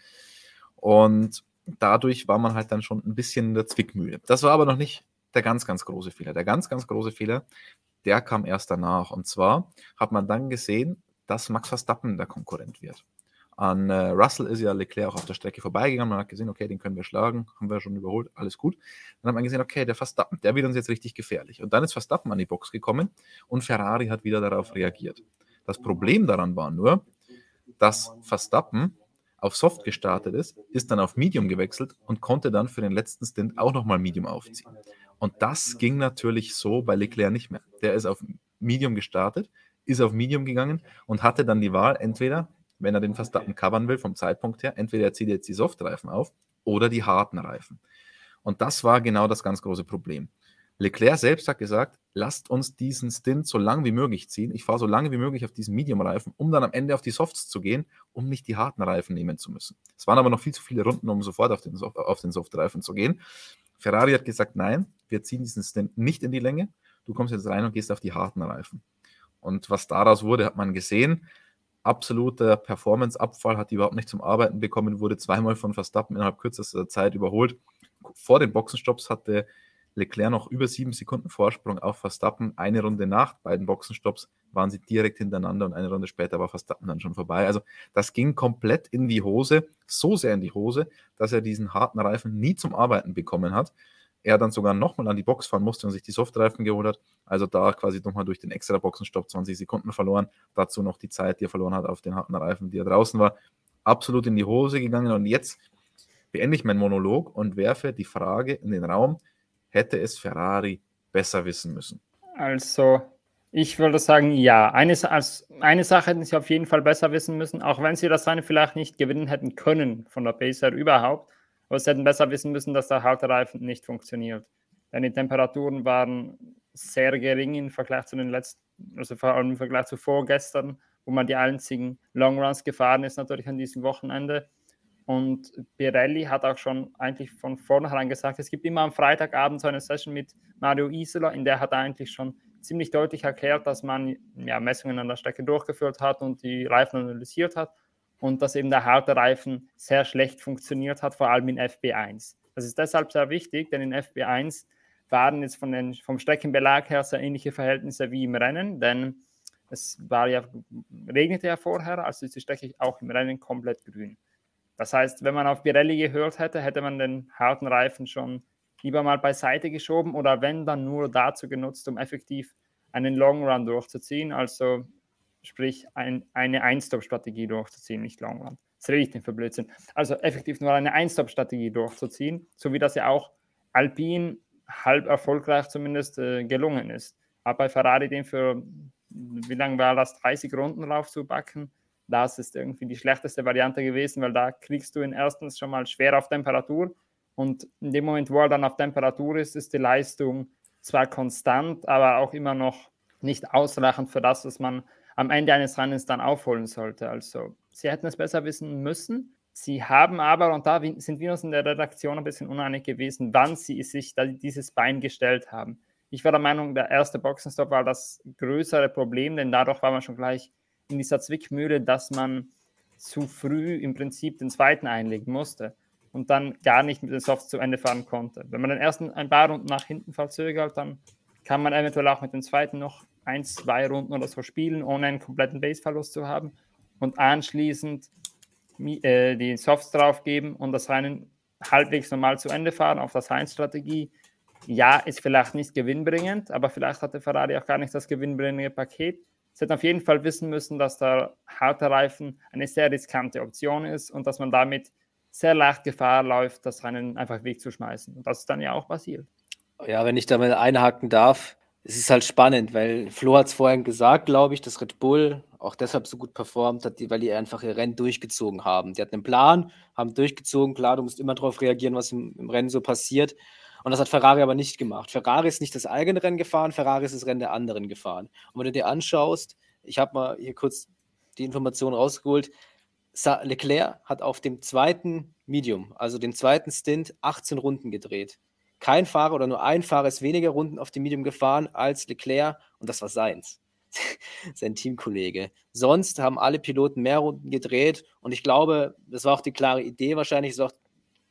Und dadurch war man halt dann schon ein bisschen in der Zwickmühle. Das war aber noch nicht der ganz, ganz große Fehler. Der ganz, ganz große Fehler, der kam erst danach. Und zwar hat man dann gesehen, dass Max Verstappen der Konkurrent wird. An äh, Russell ist ja Leclerc auch auf der Strecke vorbeigegangen. Man hat gesehen, okay, den können wir schlagen, haben wir schon überholt, alles gut. Dann hat man gesehen, okay, der Verstappen, der wird uns jetzt richtig gefährlich. Und dann ist Verstappen an die Box gekommen und Ferrari hat wieder darauf reagiert. Das Problem daran war nur, dass Verstappen auf Soft gestartet ist, ist dann auf Medium gewechselt und konnte dann für den letzten Stint auch nochmal Medium aufziehen. Und das ging natürlich so bei Leclerc nicht mehr. Der ist auf Medium gestartet, ist auf Medium gegangen und hatte dann die Wahl, entweder wenn er den Verstappen covern will, vom Zeitpunkt her, entweder er zieht jetzt die Softreifen auf oder die harten Reifen. Und das war genau das ganz große Problem. Leclerc selbst hat gesagt, lasst uns diesen Stint so lang wie möglich ziehen. Ich fahre so lange wie möglich auf diesen Medium-Reifen, um dann am Ende auf die Softs zu gehen, um nicht die harten Reifen nehmen zu müssen. Es waren aber noch viel zu viele Runden, um sofort auf den, auf den Softreifen zu gehen. Ferrari hat gesagt, nein, wir ziehen diesen Stint nicht in die Länge. Du kommst jetzt rein und gehst auf die harten Reifen. Und was daraus wurde, hat man gesehen absoluter Performance-Abfall, hat die überhaupt nicht zum Arbeiten bekommen, wurde zweimal von Verstappen innerhalb kürzester Zeit überholt. Vor den Boxenstopps hatte Leclerc noch über sieben Sekunden Vorsprung auf Verstappen. Eine Runde nach beiden Boxenstopps waren sie direkt hintereinander und eine Runde später war Verstappen dann schon vorbei. Also das ging komplett in die Hose, so sehr in die Hose, dass er diesen harten Reifen nie zum Arbeiten bekommen hat er dann sogar nochmal an die Box fahren musste und sich die Softreifen geholt hat. Also da quasi nochmal durch den extra Boxenstopp 20 Sekunden verloren. Dazu noch die Zeit, die er verloren hat auf den harten Reifen, die er draußen war. Absolut in die Hose gegangen. Und jetzt beende ich meinen Monolog und werfe die Frage in den Raum, hätte es Ferrari besser wissen müssen? Also, ich würde sagen, ja. Eine, als, eine Sache hätten sie auf jeden Fall besser wissen müssen, auch wenn sie das Rennen vielleicht nicht gewinnen hätten können von der Pacer überhaupt aber sie hätten besser wissen müssen, dass der Haltereifen nicht funktioniert. Denn die Temperaturen waren sehr gering im Vergleich zu den letzten, also vor allem im Vergleich zu vorgestern, wo man die einzigen Longruns gefahren ist, natürlich an diesem Wochenende. Und Pirelli hat auch schon eigentlich von vornherein gesagt, es gibt immer am Freitagabend so eine Session mit Mario Isola, in der hat er eigentlich schon ziemlich deutlich erklärt, dass man ja, Messungen an der Strecke durchgeführt hat und die Reifen analysiert hat und dass eben der harte Reifen sehr schlecht funktioniert hat, vor allem in FB1. Das ist deshalb sehr wichtig, denn in FB1 waren jetzt von den, vom Streckenbelag her sehr ähnliche Verhältnisse wie im Rennen, denn es war ja, regnete ja vorher, also ist die Strecke auch im Rennen komplett grün. Das heißt, wenn man auf Pirelli gehört hätte, hätte man den harten Reifen schon lieber mal beiseite geschoben oder wenn dann nur dazu genutzt, um effektiv einen Long Run durchzuziehen. Also sprich ein, eine Ein-Stop-Strategie durchzuziehen, nicht Long Run. Das rede ich denn für Blödsinn. Also effektiv nur eine Ein-Stop-Strategie durchzuziehen, so wie das ja auch Alpin halb erfolgreich zumindest äh, gelungen ist. Aber bei Ferrari den für, wie lange war das, 30 Runden raufzubacken, das ist irgendwie die schlechteste Variante gewesen, weil da kriegst du ihn erstens schon mal schwer auf Temperatur und in dem Moment, wo er dann auf Temperatur ist, ist die Leistung zwar konstant, aber auch immer noch nicht ausreichend für das, was man am Ende eines Rennens dann aufholen sollte. Also sie hätten es besser wissen müssen. Sie haben aber, und da sind wir uns in der Redaktion ein bisschen uneinig gewesen, wann sie sich dieses Bein gestellt haben. Ich war der Meinung, der erste Boxenstopp war das größere Problem, denn dadurch war man schon gleich in dieser Zwickmühle, dass man zu früh im Prinzip den zweiten einlegen musste und dann gar nicht mit den Softs zu Ende fahren konnte. Wenn man den ersten ein paar Runden nach hinten verzögert, dann kann man eventuell auch mit dem zweiten noch ein, zwei Runden oder so spielen, ohne einen kompletten Baseverlust zu haben und anschließend äh, die Softs draufgeben und das Rennen halbwegs normal zu Ende fahren auf das Heinz-Strategie ja, ist vielleicht nicht gewinnbringend, aber vielleicht hatte Ferrari auch gar nicht das gewinnbringende Paket. Sie hätten auf jeden Fall wissen müssen, dass der harte Reifen eine sehr riskante Option ist und dass man damit sehr leicht Gefahr läuft, das Rennen einfach wegzuschmeißen. Und das ist dann ja auch passiert. Ja, wenn ich da mal einhaken darf, es ist halt spannend, weil Flo hat es vorhin gesagt, glaube ich, dass Red Bull auch deshalb so gut performt hat, weil die einfach ihr Rennen durchgezogen haben. Die hatten einen Plan, haben durchgezogen. Klar, du musst immer darauf reagieren, was im, im Rennen so passiert. Und das hat Ferrari aber nicht gemacht. Ferrari ist nicht das eigene Rennen gefahren, Ferrari ist das Rennen der anderen gefahren. Und wenn du dir anschaust, ich habe mal hier kurz die Information rausgeholt, Leclerc hat auf dem zweiten Medium, also dem zweiten Stint, 18 Runden gedreht. Kein Fahrer oder nur ein Fahrer ist weniger Runden auf dem Medium gefahren als Leclerc und das war seins. Sein Teamkollege. Sonst haben alle Piloten mehr Runden gedreht und ich glaube, das war auch die klare Idee wahrscheinlich, das auch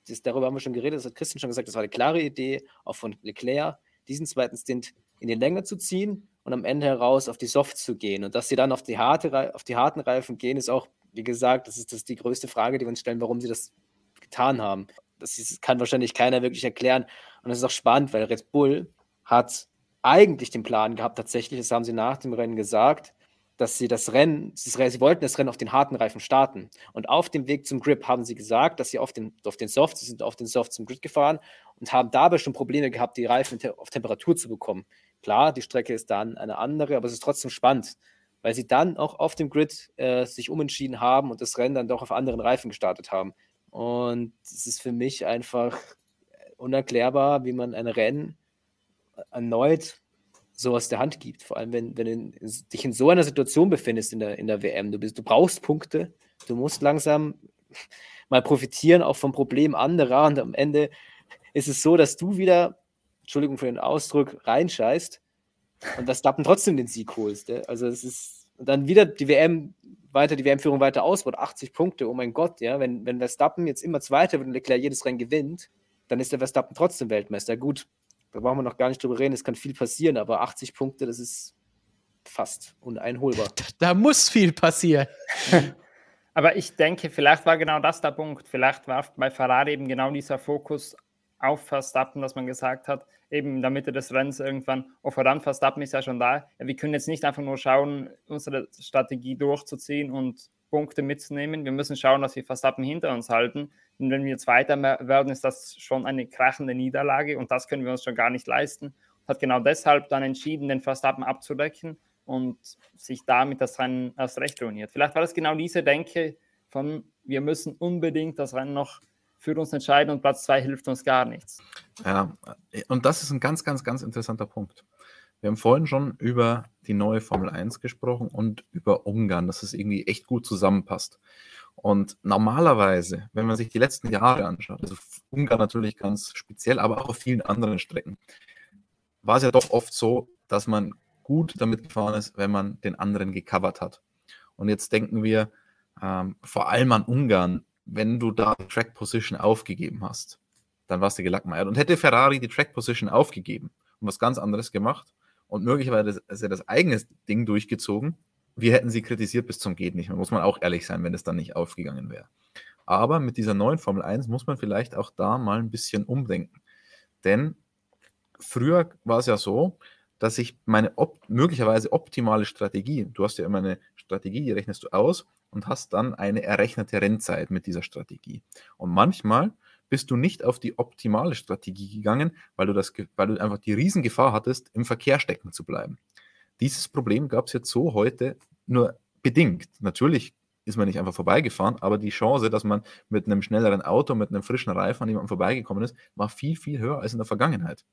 das, darüber haben wir schon geredet, das hat Christian schon gesagt, das war eine klare Idee, auch von Leclerc, diesen zweiten Stint in die Länge zu ziehen und am Ende heraus auf die Soft zu gehen. Und dass sie dann auf die, harte, auf die harten Reifen gehen, ist auch, wie gesagt, das ist, das ist die größte Frage, die wir uns stellen, warum sie das getan haben. Das kann wahrscheinlich keiner wirklich erklären. Und es ist auch spannend, weil Red Bull hat eigentlich den Plan gehabt, tatsächlich, das haben sie nach dem Rennen gesagt, dass sie das Rennen, sie wollten das Rennen auf den harten Reifen starten. Und auf dem Weg zum Grip haben sie gesagt, dass sie auf den, auf den Softs, sie sind auf den Softs zum Grid gefahren und haben dabei schon Probleme gehabt, die Reifen auf Temperatur zu bekommen. Klar, die Strecke ist dann eine andere, aber es ist trotzdem spannend, weil sie dann auch auf dem Grid äh, sich umentschieden haben und das Rennen dann doch auf anderen Reifen gestartet haben. Und es ist für mich einfach unerklärbar, wie man ein Rennen erneut so aus der Hand gibt. Vor allem, wenn, wenn du dich in so einer Situation befindest in der, in der WM. Du, bist, du brauchst Punkte, du musst langsam mal profitieren, auch vom Problem anderer. Und am Ende ist es so, dass du wieder, Entschuldigung für den Ausdruck, reinscheißt und das Dappen trotzdem den Sieg holst. Also es ist dann wieder die WM, weiter die WM-Führung weiter ausbaut, 80 Punkte, oh mein Gott, ja, wenn, wenn Verstappen jetzt immer Zweiter wird und Leclerc jedes Rennen gewinnt, dann ist der Verstappen trotzdem Weltmeister. Gut, da brauchen wir noch gar nicht drüber reden, es kann viel passieren, aber 80 Punkte, das ist fast uneinholbar. Da muss viel passieren. aber ich denke, vielleicht war genau das der Punkt. Vielleicht war bei Ferrari eben genau dieser Fokus auf Verstappen, dass man gesagt hat, eben in der Mitte des Rennens irgendwann, oh verdammt, Verstappen ist ja schon da. Ja, wir können jetzt nicht einfach nur schauen, unsere Strategie durchzuziehen und Punkte mitzunehmen. Wir müssen schauen, dass wir Verstappen hinter uns halten. Und wenn wir jetzt weiter werden, ist das schon eine krachende Niederlage und das können wir uns schon gar nicht leisten. Hat genau deshalb dann entschieden, den Verstappen abzudecken und sich damit das Rennen erst recht ruiniert. Vielleicht war das genau diese Denke von, wir müssen unbedingt das Rennen noch für uns entscheiden und Platz zwei hilft uns gar nichts. Ja, und das ist ein ganz, ganz, ganz interessanter Punkt. Wir haben vorhin schon über die neue Formel 1 gesprochen und über Ungarn, dass es irgendwie echt gut zusammenpasst. Und normalerweise, wenn man sich die letzten Jahre anschaut, also Ungarn natürlich ganz speziell, aber auch auf vielen anderen Strecken, war es ja doch oft so, dass man gut damit gefahren ist, wenn man den anderen gecovert hat. Und jetzt denken wir ähm, vor allem an Ungarn, wenn du da die Track Position aufgegeben hast, dann warst du gelackmeiert. Und hätte Ferrari die Track Position aufgegeben und was ganz anderes gemacht, und möglicherweise er das eigene Ding durchgezogen. Wir hätten sie kritisiert bis zum Geht nicht mehr, muss man auch ehrlich sein, wenn es dann nicht aufgegangen wäre. Aber mit dieser neuen Formel 1 muss man vielleicht auch da mal ein bisschen umdenken. Denn früher war es ja so, dass ich meine op möglicherweise optimale Strategie, du hast ja immer eine Strategie, die rechnest du aus und hast dann eine errechnete Rennzeit mit dieser Strategie. Und manchmal bist du nicht auf die optimale Strategie gegangen, weil du, das, weil du einfach die Riesengefahr hattest, im Verkehr stecken zu bleiben. Dieses Problem gab es jetzt so heute nur bedingt. Natürlich ist man nicht einfach vorbeigefahren, aber die Chance, dass man mit einem schnelleren Auto, mit einem frischen Reifen an jemandem vorbeigekommen ist, war viel, viel höher als in der Vergangenheit.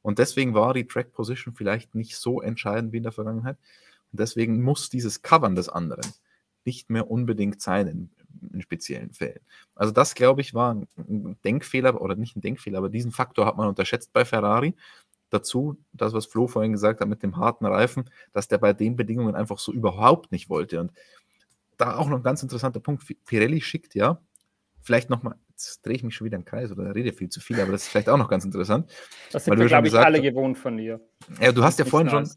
Und deswegen war die Track Position vielleicht nicht so entscheidend wie in der Vergangenheit. Deswegen muss dieses Covern des anderen nicht mehr unbedingt sein in, in speziellen Fällen. Also das, glaube ich, war ein Denkfehler oder nicht ein Denkfehler, aber diesen Faktor hat man unterschätzt bei Ferrari. Dazu, das, was Flo vorhin gesagt hat mit dem harten Reifen, dass der bei den Bedingungen einfach so überhaupt nicht wollte. Und da auch noch ein ganz interessanter Punkt. Pirelli schickt ja, vielleicht nochmal, jetzt drehe ich mich schon wieder im Kreis oder rede viel zu viel, aber das ist vielleicht auch noch ganz interessant. Das sind wir, glaube ich, alle gewohnt von dir. Ja, du hast ja vorhin schon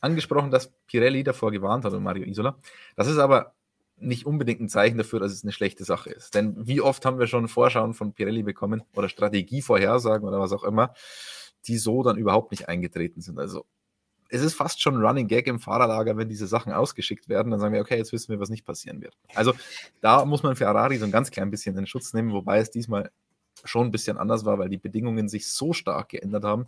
angesprochen, dass Pirelli davor gewarnt hat und Mario Isola. Das ist aber nicht unbedingt ein Zeichen dafür, dass es eine schlechte Sache ist. Denn wie oft haben wir schon Vorschauen von Pirelli bekommen oder Strategievorhersagen oder was auch immer, die so dann überhaupt nicht eingetreten sind. Also es ist fast schon Running Gag im Fahrerlager, wenn diese Sachen ausgeschickt werden, dann sagen wir, okay, jetzt wissen wir, was nicht passieren wird. Also da muss man Ferrari so ein ganz klein bisschen in Schutz nehmen, wobei es diesmal schon ein bisschen anders war, weil die Bedingungen sich so stark geändert haben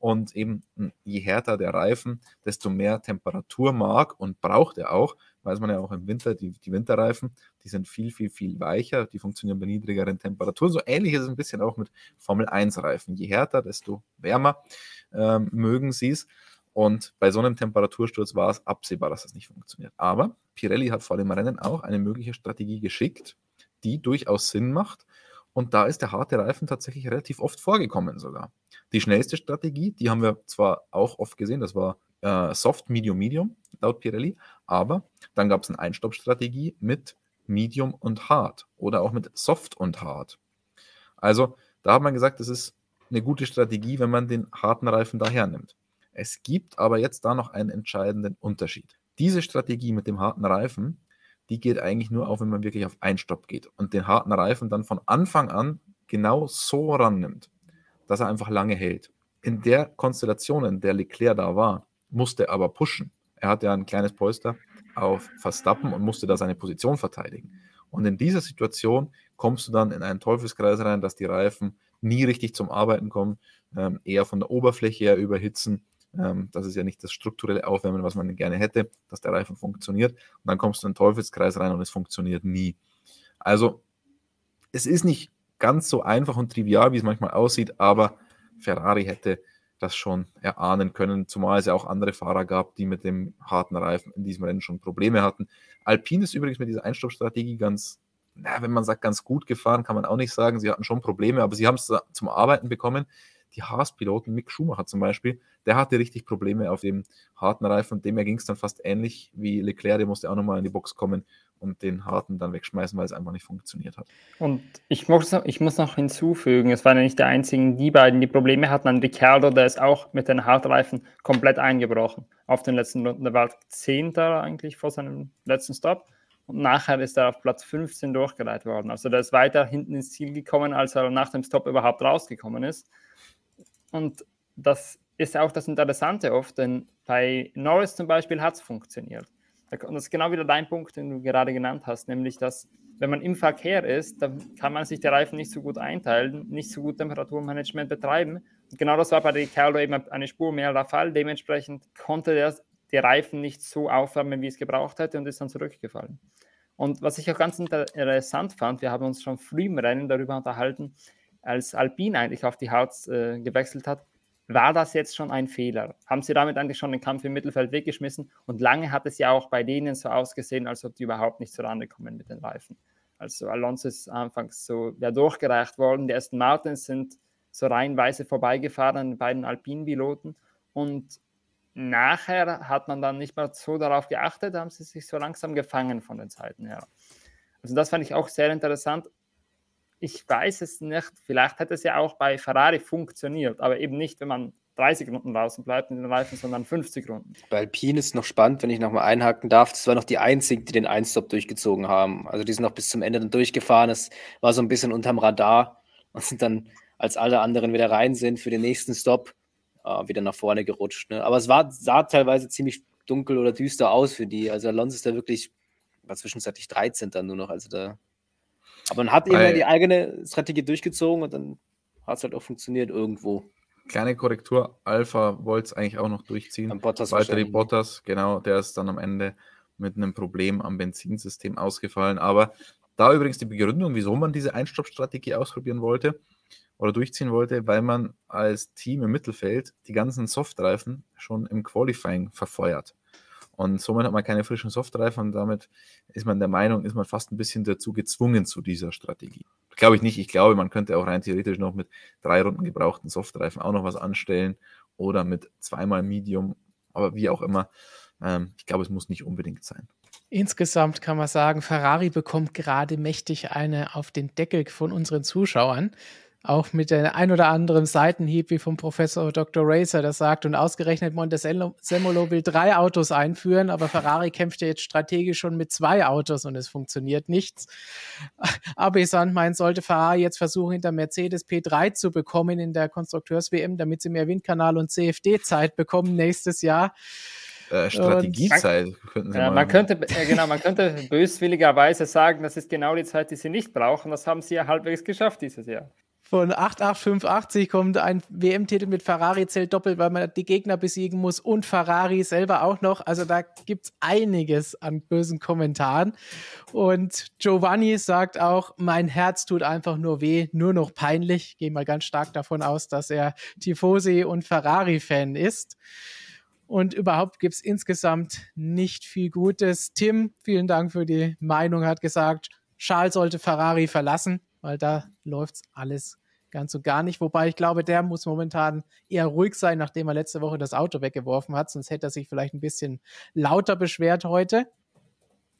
und eben hm, je härter der Reifen, desto mehr Temperatur mag und braucht er auch. Weiß man ja auch im Winter, die, die Winterreifen, die sind viel, viel, viel weicher, die funktionieren bei niedrigeren Temperaturen. So ähnlich ist es ein bisschen auch mit Formel 1-Reifen. Je härter, desto wärmer ähm, mögen sie es. Und bei so einem Temperatursturz war es absehbar, dass das nicht funktioniert. Aber Pirelli hat vor dem Rennen auch eine mögliche Strategie geschickt, die durchaus Sinn macht. Und da ist der harte Reifen tatsächlich relativ oft vorgekommen sogar. Die schnellste Strategie, die haben wir zwar auch oft gesehen, das war äh, Soft, Medium, Medium laut Pirelli, aber dann gab es eine Einstoppstrategie mit Medium und Hard oder auch mit Soft und Hard. Also da hat man gesagt, das ist eine gute Strategie, wenn man den harten Reifen daher nimmt. Es gibt aber jetzt da noch einen entscheidenden Unterschied. Diese Strategie mit dem harten Reifen, die geht eigentlich nur auf, wenn man wirklich auf Einstopp geht und den harten Reifen dann von Anfang an genau so rannimmt dass er einfach lange hält. In der Konstellation, in der Leclerc da war, musste er aber pushen. Er hatte ja ein kleines Polster auf Verstappen und musste da seine Position verteidigen. Und in dieser Situation kommst du dann in einen Teufelskreis rein, dass die Reifen nie richtig zum Arbeiten kommen, ähm, eher von der Oberfläche her überhitzen. Ähm, das ist ja nicht das strukturelle Aufwärmen, was man gerne hätte, dass der Reifen funktioniert. Und dann kommst du in den Teufelskreis rein und es funktioniert nie. Also es ist nicht ganz so einfach und trivial, wie es manchmal aussieht, aber Ferrari hätte das schon erahnen können, zumal es ja auch andere Fahrer gab, die mit dem harten Reifen in diesem Rennen schon Probleme hatten. Alpine ist übrigens mit dieser Einstoppstrategie ganz, na, wenn man sagt, ganz gut gefahren, kann man auch nicht sagen. Sie hatten schon Probleme, aber sie haben es zum Arbeiten bekommen die Haas-Piloten, Mick Schumacher zum Beispiel, der hatte richtig Probleme auf dem harten Reifen dem ging es dann fast ähnlich wie Leclerc, der musste auch nochmal in die Box kommen und den harten dann wegschmeißen, weil es einfach nicht funktioniert hat. Und ich muss, ich muss noch hinzufügen, es waren ja nicht die einzigen, die beiden, die Probleme hatten. An Ricciardo, der ist auch mit den Hartreifen komplett eingebrochen auf den letzten Runden. Der war Zehnter eigentlich vor seinem letzten Stop. Und nachher ist er auf Platz 15 durchgeleitet worden. Also der ist weiter hinten ins Ziel gekommen, als er nach dem Stop überhaupt rausgekommen ist. Und das ist auch das Interessante oft, denn bei Norris zum Beispiel hat es funktioniert. Und das ist genau wieder dein Punkt, den du gerade genannt hast, nämlich dass wenn man im Verkehr ist, dann kann man sich die Reifen nicht so gut einteilen, nicht so gut Temperaturmanagement betreiben. Und genau das war bei Ricciardo eben eine Spur mehr der Fall. Dementsprechend konnte er die Reifen nicht so aufwärmen, wie es gebraucht hätte und ist dann zurückgefallen. Und was ich auch ganz interessant fand, wir haben uns schon früh im Rennen darüber unterhalten, als Alpine eigentlich auf die Haut äh, gewechselt hat, war das jetzt schon ein Fehler? Haben sie damit eigentlich schon den Kampf im Mittelfeld weggeschmissen? Und lange hat es ja auch bei denen so ausgesehen, als ob die überhaupt nicht zurande kommen mit den Reifen. Also Alonso ist anfangs so ja, durchgereicht worden. Die ersten Martins sind so reihenweise vorbeigefahren an den beiden Alpine-Piloten. Und nachher hat man dann nicht mehr so darauf geachtet, haben sie sich so langsam gefangen von den Zeiten her. Also das fand ich auch sehr interessant ich weiß es nicht. Vielleicht hätte es ja auch bei Ferrari funktioniert, aber eben nicht, wenn man 30 Runden draußen bleibt in den Reifen, sondern 50 Runden. Bei Alpine ist noch spannend, wenn ich nochmal einhaken darf. Das waren noch die einzigen, die den Einstop durchgezogen haben. Also die sind noch bis zum Ende dann durchgefahren. Es war so ein bisschen unterm Radar und sind dann, als alle anderen wieder rein sind für den nächsten Stop, äh, wieder nach vorne gerutscht. Ne? Aber es war, sah teilweise ziemlich dunkel oder düster aus für die. Also Alonso ist da wirklich, war zwischenzeitlich 13 dann nur noch. Also da aber man hat immer die eigene Strategie durchgezogen und dann hat es halt auch funktioniert irgendwo. Kleine Korrektur, Alpha wollte es eigentlich auch noch durchziehen. Am Bottas Valtteri Bottas, genau, der ist dann am Ende mit einem Problem am Benzinsystem ausgefallen. Aber da übrigens die Begründung, wieso man diese Einstoppstrategie ausprobieren wollte oder durchziehen wollte, weil man als Team im Mittelfeld die ganzen Softreifen schon im Qualifying verfeuert. Und somit hat man keine frischen Softreifen und damit ist man der Meinung, ist man fast ein bisschen dazu gezwungen zu dieser Strategie. Glaube ich nicht. Ich glaube, man könnte auch rein theoretisch noch mit drei Runden gebrauchten Softreifen auch noch was anstellen oder mit zweimal Medium, aber wie auch immer. Ähm, ich glaube, es muss nicht unbedingt sein. Insgesamt kann man sagen, Ferrari bekommt gerade mächtig eine auf den Deckel von unseren Zuschauern auch mit der ein oder anderen Seitenhieb wie vom Professor Dr. Racer, das sagt, und ausgerechnet Montesemolo will drei Autos einführen, aber Ferrari kämpft ja jetzt strategisch schon mit zwei Autos und es funktioniert nichts. Aber Sandmein sollte Ferrari jetzt versuchen, hinter Mercedes P3 zu bekommen in der Konstrukteurs-WM, damit sie mehr Windkanal und CFD-Zeit bekommen nächstes Jahr. Äh, Strategiezeit. könnten Sie ja, man könnte, äh, genau, man könnte böswilligerweise sagen, das ist genau die Zeit, die sie nicht brauchen. Das haben sie ja halbwegs geschafft dieses Jahr von 8885 kommt ein WM-Titel mit Ferrari zählt doppelt, weil man die Gegner besiegen muss und Ferrari selber auch noch. Also da gibt es einiges an bösen Kommentaren. Und Giovanni sagt auch, mein Herz tut einfach nur weh, nur noch peinlich. Ich gehe mal ganz stark davon aus, dass er Tifosi und Ferrari-Fan ist. Und überhaupt gibt es insgesamt nicht viel Gutes. Tim, vielen Dank für die Meinung, hat gesagt, Charles sollte Ferrari verlassen weil da läuft alles ganz und gar nicht. Wobei ich glaube, der muss momentan eher ruhig sein, nachdem er letzte Woche das Auto weggeworfen hat. Sonst hätte er sich vielleicht ein bisschen lauter beschwert heute.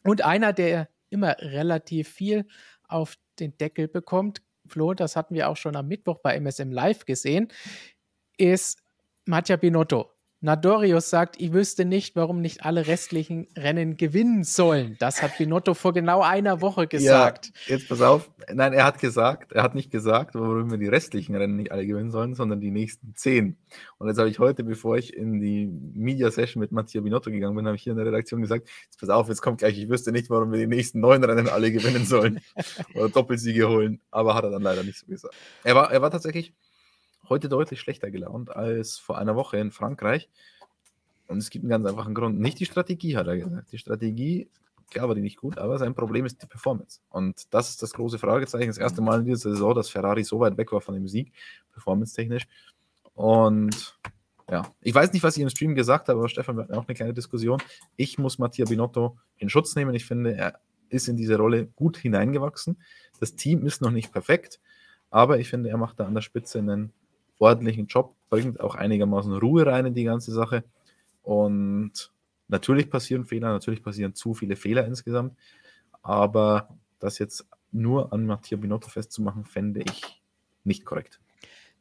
Und einer, der immer relativ viel auf den Deckel bekommt, Flo, das hatten wir auch schon am Mittwoch bei MSM Live gesehen, ist Mattia Binotto. Nadorius sagt, ich wüsste nicht, warum nicht alle restlichen Rennen gewinnen sollen. Das hat Binotto vor genau einer Woche gesagt. Ja, jetzt pass auf. Nein, er hat gesagt, er hat nicht gesagt, warum wir die restlichen Rennen nicht alle gewinnen sollen, sondern die nächsten zehn. Und jetzt habe ich heute, bevor ich in die Media Session mit Mattia Binotto gegangen bin, habe ich hier in der Redaktion gesagt, jetzt pass auf, jetzt kommt gleich, ich wüsste nicht, warum wir die nächsten neun Rennen alle gewinnen sollen oder Doppelsiege holen. Aber hat er dann leider nicht so gesagt. Er war, er war tatsächlich heute deutlich schlechter gelaunt als vor einer Woche in Frankreich. Und es gibt einen ganz einfachen Grund. Nicht die Strategie, hat er gesagt. Die Strategie, klar war die nicht gut, aber sein Problem ist die Performance. Und das ist das große Fragezeichen. Das erste Mal in dieser Saison, dass Ferrari so weit weg war von dem Sieg, performance-technisch. Und ja, ich weiß nicht, was ich im Stream gesagt habe, aber Stefan, wir hatten auch eine kleine Diskussion. Ich muss Mattia Binotto in Schutz nehmen. Ich finde, er ist in diese Rolle gut hineingewachsen. Das Team ist noch nicht perfekt, aber ich finde, er macht da an der Spitze einen ordentlichen Job, bringt auch einigermaßen Ruhe rein in die ganze Sache. Und natürlich passieren Fehler, natürlich passieren zu viele Fehler insgesamt, aber das jetzt nur an Mattia Binotto festzumachen, fände ich nicht korrekt.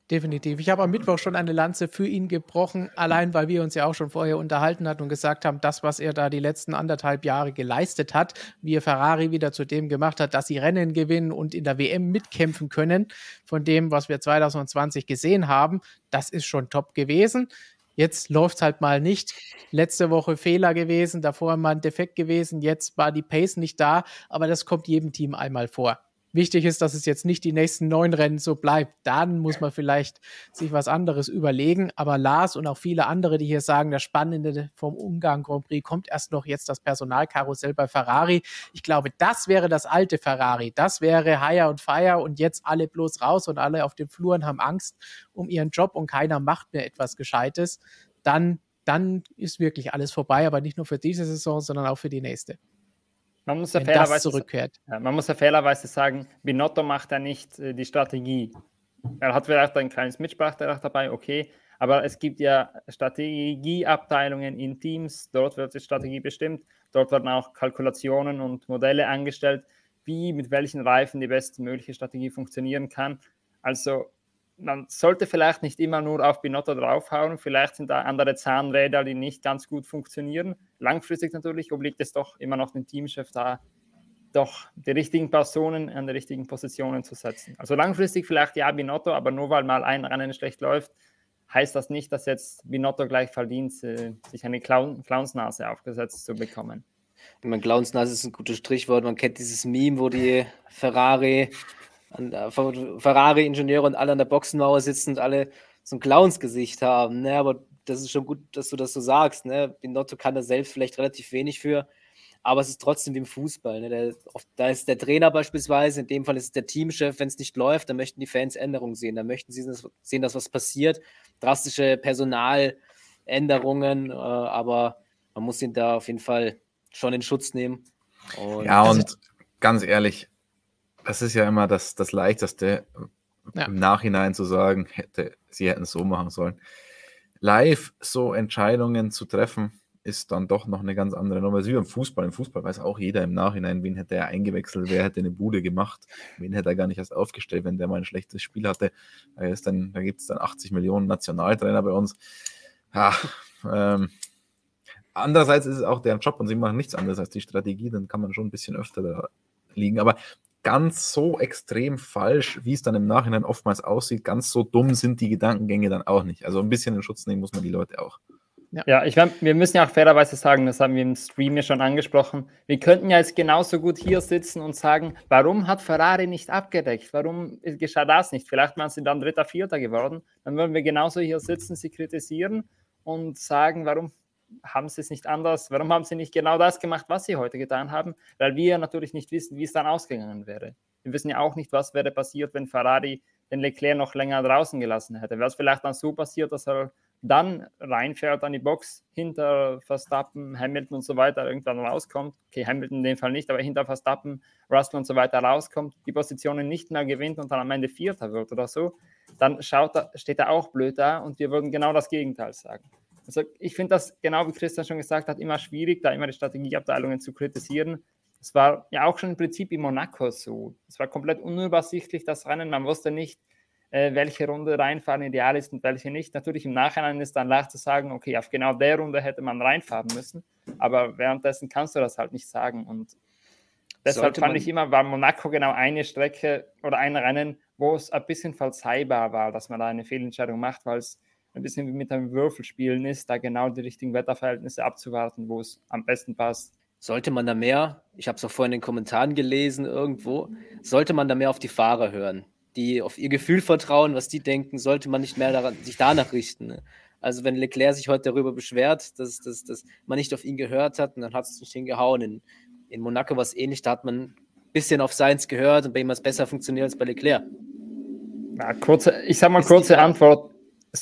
Definitiv. Ich habe am Mittwoch schon eine Lanze für ihn gebrochen, allein weil wir uns ja auch schon vorher unterhalten hatten und gesagt haben, das, was er da die letzten anderthalb Jahre geleistet hat, wie er Ferrari wieder zu dem gemacht hat, dass sie Rennen gewinnen und in der WM mitkämpfen können, von dem, was wir 2020 gesehen haben, das ist schon top gewesen. Jetzt läuft es halt mal nicht. Letzte Woche Fehler gewesen, davor mal ein Defekt gewesen, jetzt war die Pace nicht da, aber das kommt jedem Team einmal vor. Wichtig ist, dass es jetzt nicht die nächsten neun Rennen so bleibt. Dann muss man vielleicht sich was anderes überlegen. Aber Lars und auch viele andere, die hier sagen, das Spannende vom Ungarn Grand Prix kommt erst noch jetzt das Personalkarussell bei Ferrari. Ich glaube, das wäre das alte Ferrari. Das wäre Hire und Fire und jetzt alle bloß raus und alle auf den Fluren haben Angst um ihren Job und keiner macht mehr etwas Gescheites. Dann, dann ist wirklich alles vorbei, aber nicht nur für diese Saison, sondern auch für die nächste. Man muss ja fairerweise, zurückkehrt. Ja, man muss ja fairerweise sagen, Binotto macht ja nicht äh, die Strategie. Er hat vielleicht ein kleines Mitspracherecht dabei, okay, aber es gibt ja Strategieabteilungen in Teams, dort wird die Strategie bestimmt, dort werden auch Kalkulationen und Modelle angestellt, wie mit welchen Reifen die bestmögliche Strategie funktionieren kann. Also man sollte vielleicht nicht immer nur auf Binotto draufhauen. Vielleicht sind da andere Zahnräder, die nicht ganz gut funktionieren. Langfristig natürlich obliegt es doch immer noch dem Teamchef da, doch die richtigen Personen an die richtigen Positionen zu setzen. Also langfristig vielleicht ja Binotto, aber nur weil mal ein Rennen schlecht läuft, heißt das nicht, dass jetzt Binotto gleich verdient, äh, sich eine Clown Clownsnase aufgesetzt zu bekommen. Ich meine, Clownsnase ist ein gutes Strichwort. Man kennt dieses Meme, wo die Ferrari Ferrari-Ingenieure und alle an der Boxenmauer sitzen und alle so ein Clowns-Gesicht haben. Ne? Aber das ist schon gut, dass du das so sagst. Ne? Binotto kann da selbst vielleicht relativ wenig für, aber es ist trotzdem wie im Fußball. Ne? Der, oft, da ist der Trainer beispielsweise, in dem Fall ist es der Teamchef, wenn es nicht läuft, dann möchten die Fans Änderungen sehen. Dann möchten sie sehen, dass was passiert. Drastische Personaländerungen, äh, aber man muss ihn da auf jeden Fall schon in Schutz nehmen. Und ja, und ganz ehrlich, das ist ja immer das, das Leichteste, ja. im Nachhinein zu sagen, hätte, sie hätten es so machen sollen. Live so Entscheidungen zu treffen, ist dann doch noch eine ganz andere Nummer. Wie beim Fußball. Im Fußball weiß auch jeder im Nachhinein, wen hätte er eingewechselt, wer hätte eine Bude gemacht, wen hätte er gar nicht erst aufgestellt, wenn der mal ein schlechtes Spiel hatte. Da, da gibt es dann 80 Millionen Nationaltrainer bei uns. Ja, ähm, andererseits ist es auch deren Job und sie machen nichts anderes als die Strategie, dann kann man schon ein bisschen öfter da liegen. Aber ganz so extrem falsch, wie es dann im Nachhinein oftmals aussieht, ganz so dumm sind die Gedankengänge dann auch nicht. Also ein bisschen in Schutz nehmen muss man die Leute auch. Ja, ja ich mein, wir müssen ja auch fairerweise sagen, das haben wir im Stream ja schon angesprochen. Wir könnten ja jetzt genauso gut hier sitzen und sagen, warum hat Ferrari nicht abgedeckt? Warum geschah das nicht? Vielleicht waren sie dann Dritter, Vierter geworden. Dann würden wir genauso hier sitzen, sie kritisieren und sagen, warum haben sie es nicht anders? Warum haben sie nicht genau das gemacht, was sie heute getan haben? Weil wir natürlich nicht wissen, wie es dann ausgegangen wäre. Wir wissen ja auch nicht, was wäre passiert, wenn Ferrari den Leclerc noch länger draußen gelassen hätte. Wäre es vielleicht dann so passiert, dass er dann reinfährt an die Box hinter Verstappen, Hamilton und so weiter irgendwann rauskommt. Okay, Hamilton in dem Fall nicht, aber hinter Verstappen, Russell und so weiter rauskommt, die Positionen nicht mehr gewinnt und dann am Ende Vierter wird oder so, dann schaut steht er auch blöd da und wir würden genau das Gegenteil sagen. Also ich finde das, genau wie Christian schon gesagt hat, immer schwierig, da immer die Strategieabteilungen zu kritisieren. Es war ja auch schon im Prinzip in Monaco so. Es war komplett unübersichtlich, das Rennen. Man wusste nicht, äh, welche Runde reinfahren ideal ist und welche nicht. Natürlich im Nachhinein ist dann leicht zu sagen, okay, auf genau der Runde hätte man reinfahren müssen. Aber währenddessen kannst du das halt nicht sagen. Und deshalb fand ich immer, war Monaco genau eine Strecke oder ein Rennen, wo es ein bisschen verzeihbar war, dass man da eine Fehlentscheidung macht, weil es ein bisschen wie mit einem Würfelspielen ist, da genau die richtigen Wetterverhältnisse abzuwarten, wo es am besten passt. Sollte man da mehr, ich habe es auch vorhin in den Kommentaren gelesen irgendwo, sollte man da mehr auf die Fahrer hören, die auf ihr Gefühl vertrauen, was die denken, sollte man nicht mehr daran, sich danach richten. Ne? Also wenn Leclerc sich heute darüber beschwert, dass, dass, dass man nicht auf ihn gehört hat, und dann hat es nicht hingehauen. In, in Monaco war es ähnlich, da hat man ein bisschen auf Seins gehört und bei ihm hat es besser funktioniert als bei Leclerc. Ja, kurze, ich sage mal kurze Antwort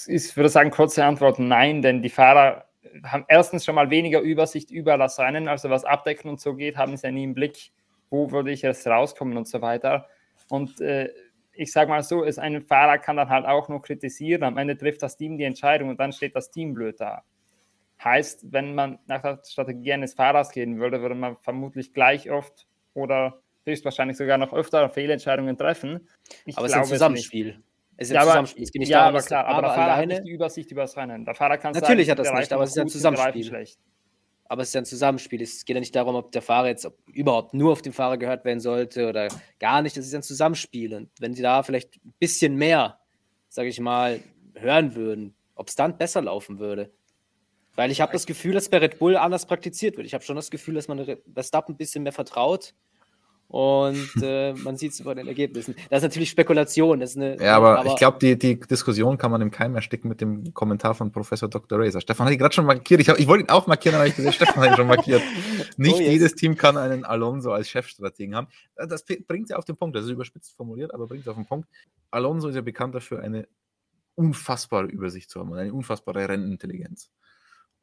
ich würde sagen, kurze Antwort nein, denn die Fahrer haben erstens schon mal weniger Übersicht über das Rennen, also was Abdecken und so geht, haben sie ja nie im Blick, wo würde ich jetzt rauskommen und so weiter. Und äh, ich sage mal so, ist ein Fahrer kann dann halt auch nur kritisieren, am Ende trifft das Team die Entscheidung und dann steht das Team blöd da. Heißt, wenn man nach der Strategie eines Fahrers gehen würde, würde man vermutlich gleich oft oder höchstwahrscheinlich sogar noch öfter Fehlentscheidungen treffen. Ich Aber es ist ein Zusammenspiel. Es ist ja, aber, es geht nicht ja, darum, aber klar, aber der Fahrer alleine... hat nicht die Übersicht über das Rennen. Der Fahrer kann Natürlich sagen, hat das nicht, aber es ist ein Zusammenspiel. Aber es ist ein Zusammenspiel. Es geht ja nicht darum, ob der Fahrer jetzt überhaupt nur auf den Fahrer gehört werden sollte oder gar nicht. Das ist ein Zusammenspiel. Und wenn sie da vielleicht ein bisschen mehr, sage ich mal, hören würden, ob es dann besser laufen würde. Weil ich habe das Gefühl, dass bei Red Bull anders praktiziert wird. Ich habe schon das Gefühl, dass man Verstappen ein bisschen mehr vertraut und äh, man sieht es bei den Ergebnissen. Das ist natürlich Spekulation. Das ist eine, ja, aber, aber ich glaube, die, die Diskussion kann man im Keim ersticken mit dem Kommentar von Professor Dr. Razor. Stefan hat ihn gerade schon markiert. Ich, ich wollte ihn auch markieren, aber ich gesehen, Stefan hat ihn schon markiert. Nicht oh, jedes Team kann einen Alonso als Chefstrategen haben. Das bringt ja auf den Punkt. Das ist überspitzt formuliert, aber bringt es auf den Punkt. Alonso ist ja bekannt dafür, eine unfassbare Übersicht zu haben und eine unfassbare Rennintelligenz.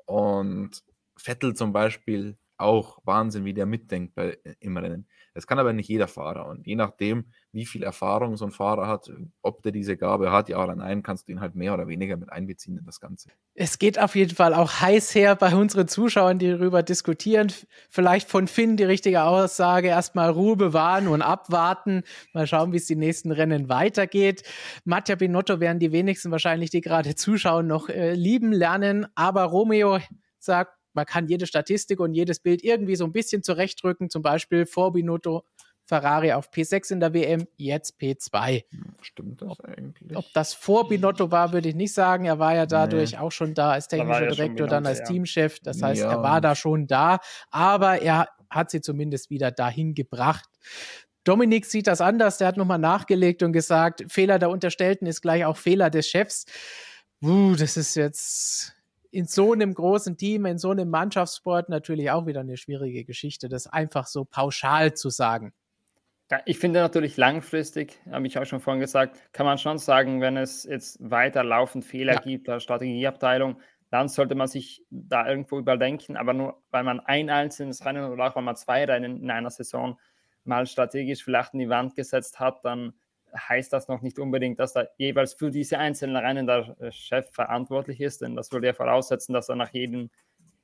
Und Vettel zum Beispiel auch Wahnsinn, wie der mitdenkt bei, im Rennen. Das kann aber nicht jeder Fahrer. Und je nachdem, wie viel Erfahrung so ein Fahrer hat, ob der diese Gabe hat, ja oder nein, kannst du ihn halt mehr oder weniger mit einbeziehen in das Ganze. Es geht auf jeden Fall auch heiß her bei unseren Zuschauern, die darüber diskutieren. Vielleicht von Finn die richtige Aussage, erstmal Ruhe bewahren und abwarten. Mal schauen, wie es die nächsten Rennen weitergeht. Mattia Binotto werden die wenigsten wahrscheinlich, die gerade zuschauen, noch äh, lieben lernen. Aber Romeo sagt, man kann jede Statistik und jedes Bild irgendwie so ein bisschen zurechtrücken, zum Beispiel vor Binotto Ferrari auf P6 in der WM, jetzt P2. Stimmt das ob, eigentlich? Ob das vor Binotto war, würde ich nicht sagen. Er war ja dadurch nee. auch schon da als technischer da Direktor, dann als ja. Teamchef. Das heißt, ja. er war da schon da, aber er hat sie zumindest wieder dahin gebracht. Dominik sieht das anders. Der hat nochmal nachgelegt und gesagt, Fehler der Unterstellten ist gleich auch Fehler des Chefs. Uh, das ist jetzt in so einem großen Team, in so einem Mannschaftssport natürlich auch wieder eine schwierige Geschichte, das einfach so pauschal zu sagen. Ja, ich finde natürlich langfristig, habe ich auch schon vorhin gesagt, kann man schon sagen, wenn es jetzt weiter laufend Fehler ja. gibt, der Strategieabteilung, dann sollte man sich da irgendwo überdenken. Aber nur weil man ein einzelnes Rennen oder auch weil man zwei Rennen in einer Saison mal strategisch vielleicht in die Wand gesetzt hat, dann heißt das noch nicht unbedingt, dass da jeweils für diese einzelnen Rennen der äh, Chef verantwortlich ist, denn das würde ja voraussetzen, dass er nach jedem,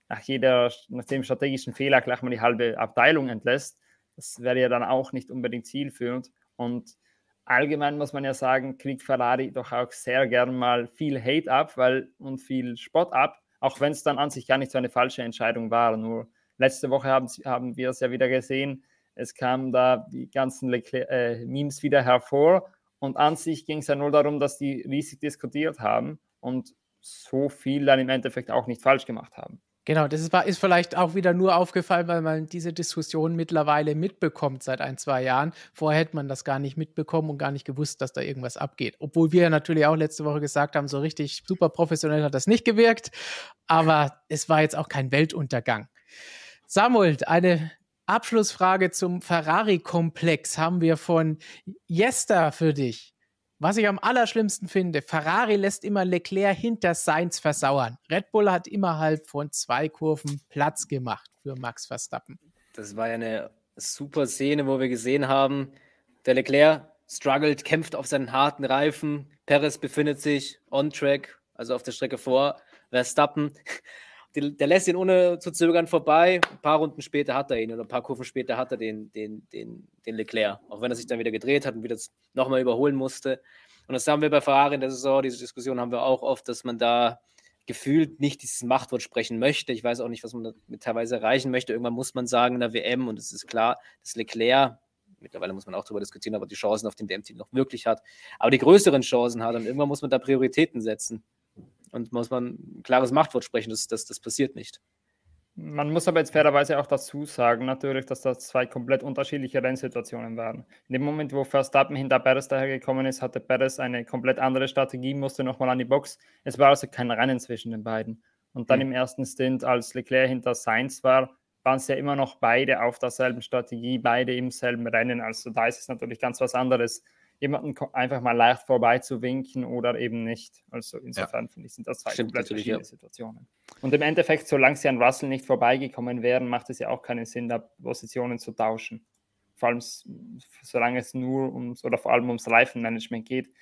nach jeder, nach dem strategischen Fehler gleich mal die halbe Abteilung entlässt. Das wäre ja dann auch nicht unbedingt zielführend. Und allgemein muss man ja sagen, kriegt Ferrari doch auch sehr gern mal viel Hate ab weil, und viel Spott ab, auch wenn es dann an sich gar nicht so eine falsche Entscheidung war. Nur letzte Woche haben, haben wir es ja wieder gesehen, es kamen da die ganzen Leclerc, äh, Memes wieder hervor und an sich ging es ja nur darum, dass die riesig diskutiert haben und so viel dann im Endeffekt auch nicht falsch gemacht haben. Genau, das ist, ist, vielleicht auch wieder nur aufgefallen, weil man diese Diskussion mittlerweile mitbekommt seit ein, zwei Jahren. Vorher hätte man das gar nicht mitbekommen und gar nicht gewusst, dass da irgendwas abgeht. Obwohl wir natürlich auch letzte Woche gesagt haben, so richtig super professionell hat das nicht gewirkt. Aber es war jetzt auch kein Weltuntergang. Samuel, eine Abschlussfrage zum Ferrari-Komplex haben wir von Jester für dich. Was ich am allerschlimmsten finde, Ferrari lässt immer Leclerc hinter Sainz versauern. Red Bull hat innerhalb von zwei Kurven Platz gemacht für Max Verstappen. Das war ja eine super Szene, wo wir gesehen haben, der Leclerc struggelt, kämpft auf seinen harten Reifen. Perez befindet sich on track, also auf der Strecke vor. Verstappen der lässt ihn ohne zu zögern vorbei. Ein paar Runden später hat er ihn oder ein paar Kurven später hat er den, den, den, den Leclerc. Auch wenn er sich dann wieder gedreht hat und wieder nochmal überholen musste. Und das haben wir bei Ferrari in der Saison, diese Diskussion haben wir auch oft, dass man da gefühlt nicht dieses Machtwort sprechen möchte. Ich weiß auch nicht, was man damit teilweise erreichen möchte. Irgendwann muss man sagen in der WM, und es ist klar, dass Leclerc, mittlerweile muss man auch darüber diskutieren, ob er die Chancen auf dem WM-Team noch wirklich hat, aber die größeren Chancen hat. Und irgendwann muss man da Prioritäten setzen. Und muss man ein klares Machtwort sprechen, das, das, das passiert nicht. Man muss aber jetzt fairerweise auch dazu sagen, natürlich, dass das zwei komplett unterschiedliche Rennsituationen waren. In dem Moment, wo Verstappen hinter Perez dahergekommen ist, hatte Perez eine komplett andere Strategie, musste nochmal an die Box. Es war also kein Rennen zwischen den beiden. Und dann mhm. im ersten Stint, als Leclerc hinter Sainz war, waren es ja immer noch beide auf derselben Strategie, beide im selben Rennen. Also da ist es natürlich ganz was anderes jemanden einfach mal leicht vorbeizuwinken oder eben nicht. Also insofern ja. finde ich, sind das zwei Stimmt, komplett verschiedene ja. Situationen. Und im Endeffekt, solange sie an Russell nicht vorbeigekommen wären, macht es ja auch keinen Sinn, da Positionen zu tauschen. Vor allem, solange es nur ums oder vor allem ums Reifenmanagement geht,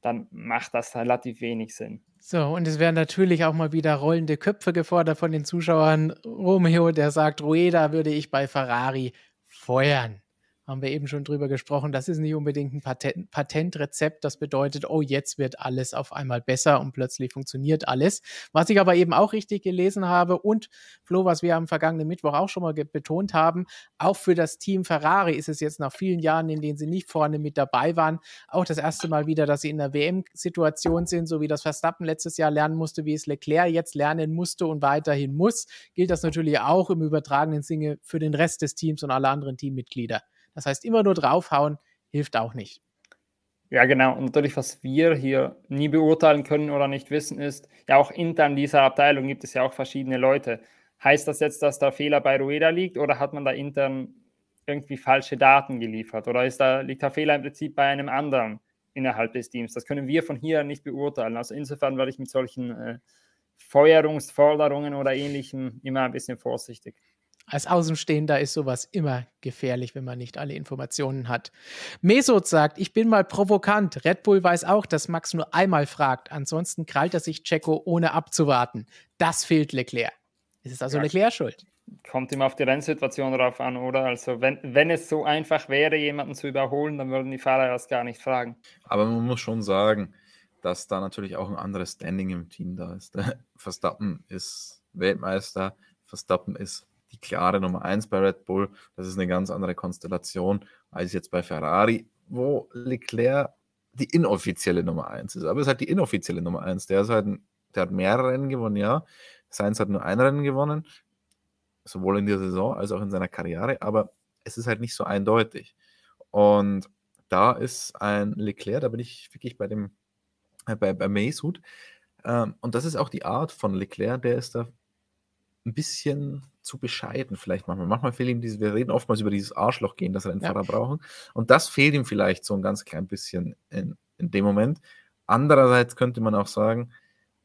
dann macht das relativ wenig Sinn. So, und es werden natürlich auch mal wieder rollende Köpfe gefordert von den Zuschauern. Romeo, der sagt, Rueda würde ich bei Ferrari feuern haben wir eben schon drüber gesprochen, das ist nicht unbedingt ein Patent, Patentrezept. Das bedeutet, oh, jetzt wird alles auf einmal besser und plötzlich funktioniert alles. Was ich aber eben auch richtig gelesen habe und Flo, was wir am vergangenen Mittwoch auch schon mal betont haben, auch für das Team Ferrari ist es jetzt nach vielen Jahren, in denen sie nicht vorne mit dabei waren, auch das erste Mal wieder, dass sie in der WM-Situation sind, so wie das Verstappen letztes Jahr lernen musste, wie es Leclerc jetzt lernen musste und weiterhin muss, gilt das natürlich auch im übertragenen Sinne für den Rest des Teams und alle anderen Teammitglieder. Das heißt, immer nur draufhauen hilft auch nicht. Ja, genau. Und natürlich, was wir hier nie beurteilen können oder nicht wissen, ist, ja, auch intern dieser Abteilung gibt es ja auch verschiedene Leute. Heißt das jetzt, dass der Fehler bei Rueda liegt oder hat man da intern irgendwie falsche Daten geliefert? Oder ist da, liegt der Fehler im Prinzip bei einem anderen innerhalb des Teams? Das können wir von hier nicht beurteilen. Also insofern werde ich mit solchen äh, Feuerungsforderungen oder ähnlichem immer ein bisschen vorsichtig als Außenstehender ist sowas immer gefährlich, wenn man nicht alle Informationen hat. Mesot sagt, ich bin mal provokant. Red Bull weiß auch, dass Max nur einmal fragt. Ansonsten krallt er sich Checo ohne abzuwarten. Das fehlt Leclerc. Es ist also ja, Leclerc schuld. Kommt immer auf die Rennsituation drauf an, oder? Also wenn, wenn es so einfach wäre, jemanden zu überholen, dann würden die Fahrer das gar nicht fragen. Aber man muss schon sagen, dass da natürlich auch ein anderes Standing im Team da ist. Verstappen ist Weltmeister, Verstappen ist die klare Nummer 1 bei Red Bull. Das ist eine ganz andere Konstellation als jetzt bei Ferrari, wo Leclerc die inoffizielle Nummer 1 ist. Aber es ist halt die inoffizielle Nummer 1. Der, halt, der hat mehrere Rennen gewonnen, ja. Sainz hat nur ein Rennen gewonnen, sowohl in der Saison als auch in seiner Karriere, aber es ist halt nicht so eindeutig. Und da ist ein Leclerc, da bin ich wirklich bei dem, äh, bei, bei Mesut. Ähm, und das ist auch die Art von Leclerc, der ist da ein bisschen zu bescheiden vielleicht manchmal. Manchmal fehlt ihm diese, wir reden oftmals über dieses Arschloch-Gehen, das Rennfahrer ja. brauchen. Und das fehlt ihm vielleicht so ein ganz klein bisschen in, in dem Moment. Andererseits könnte man auch sagen,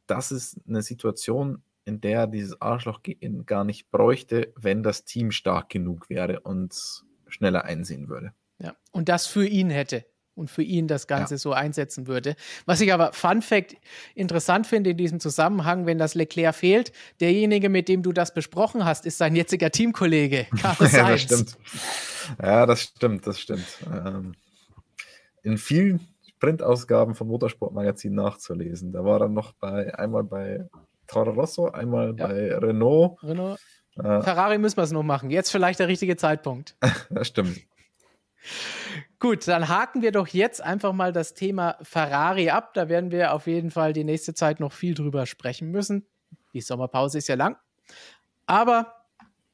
das ist eine Situation, in der er dieses Arschloch gar nicht bräuchte, wenn das Team stark genug wäre und schneller einsehen würde. Ja, und das für ihn hätte und für ihn das Ganze ja. so einsetzen würde. Was ich aber Fun Fact interessant finde in diesem Zusammenhang, wenn das Leclerc fehlt, derjenige, mit dem du das besprochen hast, ist sein jetziger Teamkollege, Carlos ja, das stimmt. Ja, das stimmt, das stimmt. Ähm, in vielen Printausgaben vom Motorsportmagazin nachzulesen. Da war er noch bei einmal bei Toro Rosso, einmal ja. bei Renault. Renault. Äh, Ferrari müssen wir es noch machen. Jetzt vielleicht der richtige Zeitpunkt. das stimmt. Gut, dann haken wir doch jetzt einfach mal das Thema Ferrari ab. Da werden wir auf jeden Fall die nächste Zeit noch viel drüber sprechen müssen. Die Sommerpause ist ja lang. Aber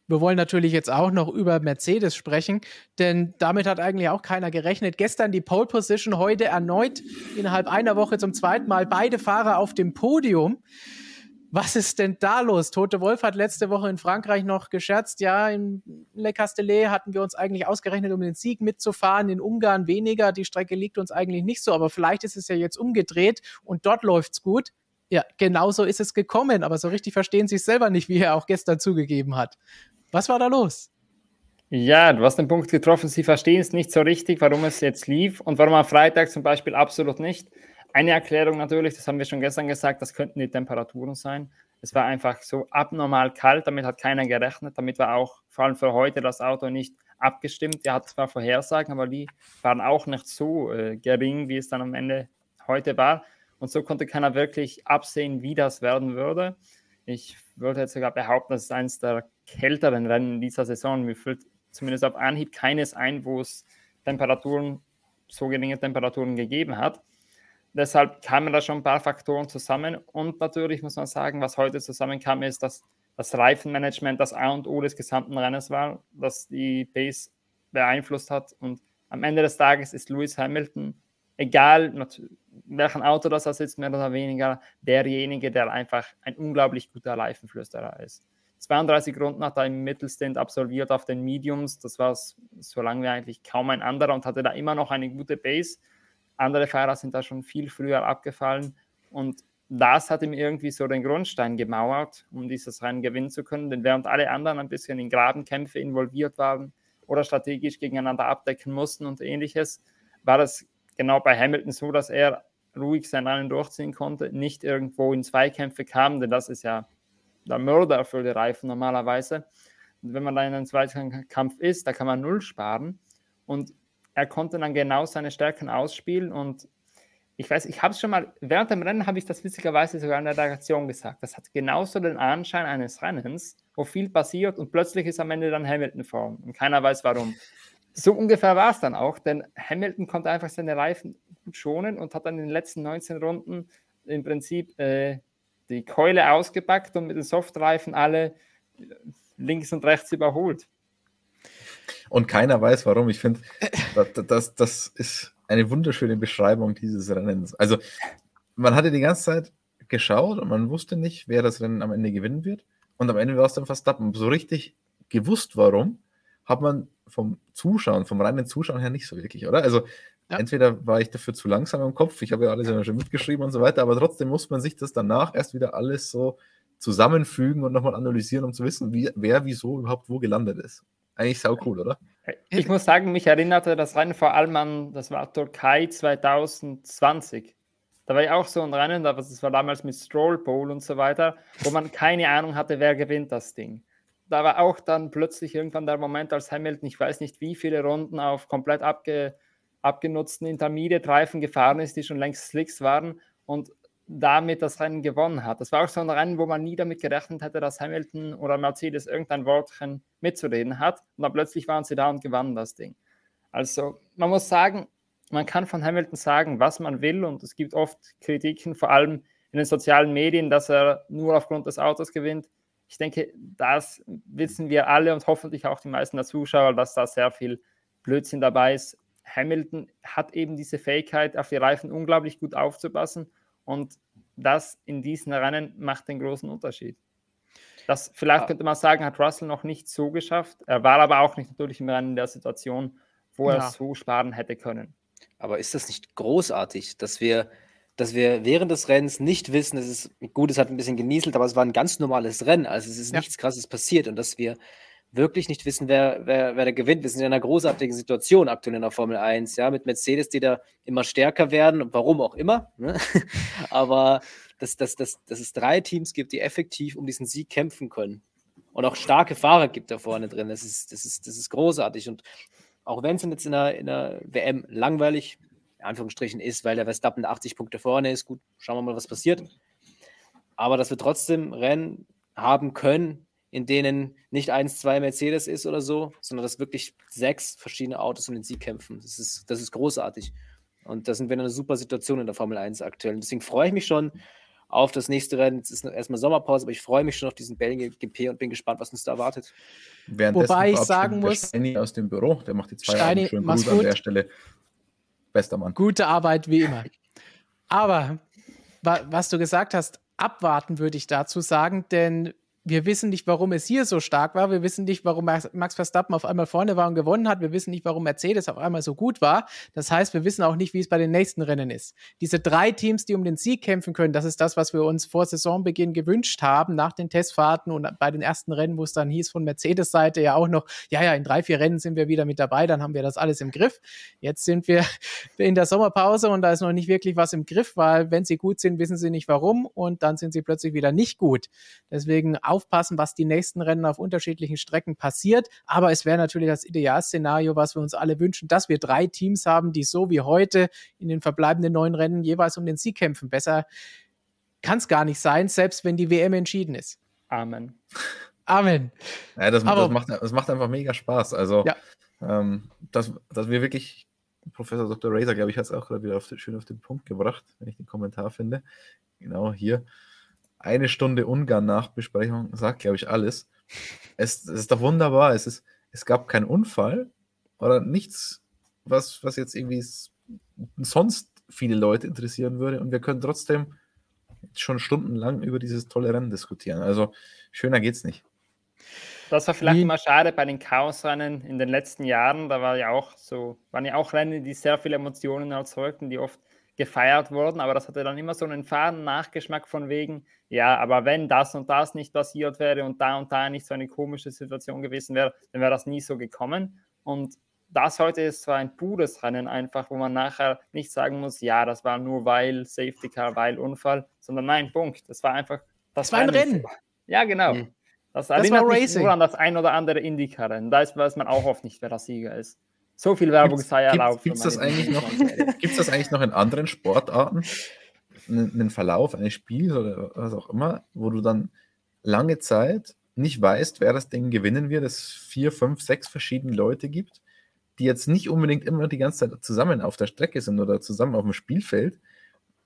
wir wollen natürlich jetzt auch noch über Mercedes sprechen, denn damit hat eigentlich auch keiner gerechnet. Gestern die Pole Position, heute erneut innerhalb einer Woche zum zweiten Mal beide Fahrer auf dem Podium. Was ist denn da los? Tote Wolf hat letzte Woche in Frankreich noch gescherzt, ja, in Le Castellet hatten wir uns eigentlich ausgerechnet, um den Sieg mitzufahren, in Ungarn weniger, die Strecke liegt uns eigentlich nicht so, aber vielleicht ist es ja jetzt umgedreht und dort läuft's gut. Ja, genauso ist es gekommen, aber so richtig verstehen sie es selber nicht, wie er auch gestern zugegeben hat. Was war da los? Ja, du hast den Punkt getroffen, sie verstehen es nicht so richtig, warum es jetzt lief und warum am Freitag zum Beispiel absolut nicht. Eine Erklärung natürlich, das haben wir schon gestern gesagt, das könnten die Temperaturen sein. Es war einfach so abnormal kalt, damit hat keiner gerechnet. Damit war auch vor allem für heute das Auto nicht abgestimmt. Der hat zwar Vorhersagen, aber die waren auch nicht so äh, gering, wie es dann am Ende heute war. Und so konnte keiner wirklich absehen, wie das werden würde. Ich würde jetzt sogar behaupten, das ist eines der kälteren Rennen dieser Saison. Mir fällt zumindest auf Anhieb keines ein, wo es Temperaturen, so geringe Temperaturen gegeben hat. Deshalb kamen da schon ein paar Faktoren zusammen. Und natürlich muss man sagen, was heute zusammenkam, ist, dass das Reifenmanagement das A und O des gesamten Rennens war, das die Pace beeinflusst hat. Und am Ende des Tages ist Lewis Hamilton, egal welchen Auto das er sitzt, mehr oder weniger, derjenige, der einfach ein unglaublich guter Reifenflüsterer ist. 32 Runden hat er im Mittelstint absolviert auf den Mediums. Das war so lange wie eigentlich kaum ein anderer und hatte da immer noch eine gute Base. Andere Fahrer sind da schon viel früher abgefallen und das hat ihm irgendwie so den Grundstein gemauert, um dieses Rennen gewinnen zu können. Denn während alle anderen ein bisschen in Grabenkämpfe involviert waren oder strategisch gegeneinander abdecken mussten und ähnliches, war das genau bei Hamilton so, dass er ruhig sein Rennen durchziehen konnte, nicht irgendwo in Zweikämpfe kam, denn das ist ja der Mörder für die Reifen normalerweise. Und wenn man da in einem Zweikampf ist, da kann man null sparen. Und er konnte dann genau seine Stärken ausspielen und ich weiß, ich habe es schon mal, während dem Rennen habe ich das witzigerweise sogar in der Redaktion gesagt. Das hat genauso den Anschein eines Rennens, wo viel passiert und plötzlich ist am Ende dann Hamilton vor und keiner weiß warum. So ungefähr war es dann auch, denn Hamilton konnte einfach seine Reifen gut schonen und hat dann in den letzten 19 Runden im Prinzip äh, die Keule ausgepackt und mit den Softreifen alle links und rechts überholt und keiner weiß warum. Ich finde, das, das, das ist eine wunderschöne Beschreibung dieses Rennens. Also, man hatte die ganze Zeit geschaut und man wusste nicht, wer das Rennen am Ende gewinnen wird. Und am Ende war es dann Verstappen. So richtig gewusst, warum, hat man vom Zuschauen, vom reinen Zuschauen her nicht so wirklich, oder? Also, ja. entweder war ich dafür zu langsam im Kopf, ich habe ja alles ja schon mitgeschrieben und so weiter, aber trotzdem muss man sich das danach erst wieder alles so zusammenfügen und nochmal analysieren, um zu wissen, wie, wer wieso überhaupt wo gelandet ist. Eigentlich sau cool, oder? Ich muss sagen, mich erinnerte das Rennen vor allem an, das war Türkei 2020. Da war ja auch so ein Rennen, das war damals mit Stroll Bowl und so weiter, wo man keine Ahnung hatte, wer gewinnt das Ding. Da war auch dann plötzlich irgendwann der Moment, als Hamilton, ich weiß nicht wie viele Runden auf komplett abge, abgenutzten Intermediate-Reifen gefahren ist, die schon längst Slicks waren und damit das Rennen gewonnen hat. Das war auch so ein Rennen, wo man nie damit gerechnet hätte, dass Hamilton oder Mercedes irgendein Wortchen mitzureden hat. Und dann plötzlich waren sie da und gewannen das Ding. Also man muss sagen, man kann von Hamilton sagen, was man will. Und es gibt oft Kritiken, vor allem in den sozialen Medien, dass er nur aufgrund des Autos gewinnt. Ich denke, das wissen wir alle und hoffentlich auch die meisten der Zuschauer, dass da sehr viel Blödsinn dabei ist. Hamilton hat eben diese Fähigkeit, auf die Reifen unglaublich gut aufzupassen und das in diesen Rennen macht den großen Unterschied. Das vielleicht könnte man sagen, hat Russell noch nicht so geschafft. Er war aber auch nicht natürlich im Rennen in der Situation, wo ja. er so sparen hätte können. Aber ist das nicht großartig, dass wir dass wir während des Rennens nicht wissen, es ist gut, es hat ein bisschen genieselt, aber es war ein ganz normales Rennen. Also es ist Ja. nichts krasses passiert und dass wir wirklich nicht wissen, wer, wer, wer da gewinnt. Wir sind in einer großartigen Situation aktuell in der Formel 1, ja, mit Mercedes, die da immer stärker werden, und warum auch immer. Ne? Aber dass, dass, dass, dass es drei Teams gibt, die effektiv um diesen Sieg kämpfen können. Und auch starke Fahrer gibt da vorne drin. Das ist, das ist, das ist großartig. Und auch wenn es jetzt in der, in der WM langweilig, in Anführungsstrichen, ist, weil der Verstappen 80 Punkte vorne ist, gut, schauen wir mal, was passiert. Aber dass wir trotzdem Rennen haben können, in denen nicht eins, zwei Mercedes ist oder so, sondern dass wirklich sechs verschiedene Autos um den Sieg kämpfen. Das ist, das ist großartig. Und da sind wir in einer super Situation in der Formel 1 aktuell. Und deswegen freue ich mich schon auf das nächste Rennen. Jetzt ist erstmal Sommerpause, aber ich freue mich schon auf diesen Belgien GP und bin gespannt, was uns da erwartet. Währenddessen Wobei ich sagen der muss- Steini aus dem Büro, der macht jetzt Steini, Feierabend. Schönen Gruß an gut. der Stelle. Bester Mann. Gute Arbeit wie immer. Aber wa was du gesagt hast, abwarten würde ich dazu sagen, denn wir wissen nicht, warum es hier so stark war. Wir wissen nicht, warum Max Verstappen auf einmal vorne war und gewonnen hat. Wir wissen nicht, warum Mercedes auf einmal so gut war. Das heißt, wir wissen auch nicht, wie es bei den nächsten Rennen ist. Diese drei Teams, die um den Sieg kämpfen können, das ist das, was wir uns vor Saisonbeginn gewünscht haben, nach den Testfahrten und bei den ersten Rennen, wo es dann hieß von Mercedes Seite ja auch noch, ja, ja, in drei, vier Rennen sind wir wieder mit dabei, dann haben wir das alles im Griff. Jetzt sind wir in der Sommerpause und da ist noch nicht wirklich was im Griff, weil wenn sie gut sind, wissen sie nicht warum und dann sind sie plötzlich wieder nicht gut. Deswegen aufpassen, was die nächsten Rennen auf unterschiedlichen Strecken passiert. Aber es wäre natürlich das Idealszenario, was wir uns alle wünschen, dass wir drei Teams haben, die so wie heute in den verbleibenden neun Rennen jeweils um den Sieg kämpfen. Besser kann es gar nicht sein, selbst wenn die WM entschieden ist. Amen. Amen. Ja, das, Aber- das, macht, das macht einfach mega Spaß. Also, Ja. ähm, dass, dass wir wirklich, Professor Dr. Razor, glaube ich, hat es auch gerade wieder auf den, schön auf den Punkt gebracht, wenn ich den Kommentar finde. Genau hier. Eine Stunde Ungarn-Nachbesprechung sagt, glaube ich, alles. Es, es ist doch wunderbar. Es, ist, es gab keinen Unfall oder nichts, was, was jetzt irgendwie sonst viele Leute interessieren würde. Und wir können trotzdem schon stundenlang über dieses tolle Rennen diskutieren. Also schöner geht's nicht. Das war vielleicht immer schade bei den Chaosrennen in den letzten Jahren. Da war ja auch so, waren ja auch Rennen, die sehr viele Emotionen erzeugten, die oft gefeiert wurden, aber das hatte dann immer so einen faden Nachgeschmack von wegen, ja, aber wenn das und das nicht passiert wäre und da und da nicht so eine komische Situation gewesen wäre, dann wäre das nie so gekommen. Und das heute ist zwar ein pures Rennen einfach, wo man nachher nicht sagen muss, ja, das war nur weil Safety Car, weil Unfall, sondern nein, Punkt. Das war einfach Das war ein Rennen. Ja, genau. Mhm. Das Das erinnert war mich nur an das ein oder andere Indycar-Rennen. Da ist- weiß man auch oft nicht, wer der Sieger ist. So viel Werbung Gibt's- sei erlaubt. gibt's wenn das eigentlich noch? Gibt es das eigentlich noch in anderen Sportarten? Einen, einen Verlauf eines Spiels oder was auch immer, wo du dann lange Zeit nicht weißt, wer das Ding gewinnen wird, es vier, fünf, sechs verschiedene Leute gibt, die jetzt nicht unbedingt immer die ganze Zeit zusammen auf der Strecke sind oder zusammen auf dem Spielfeld,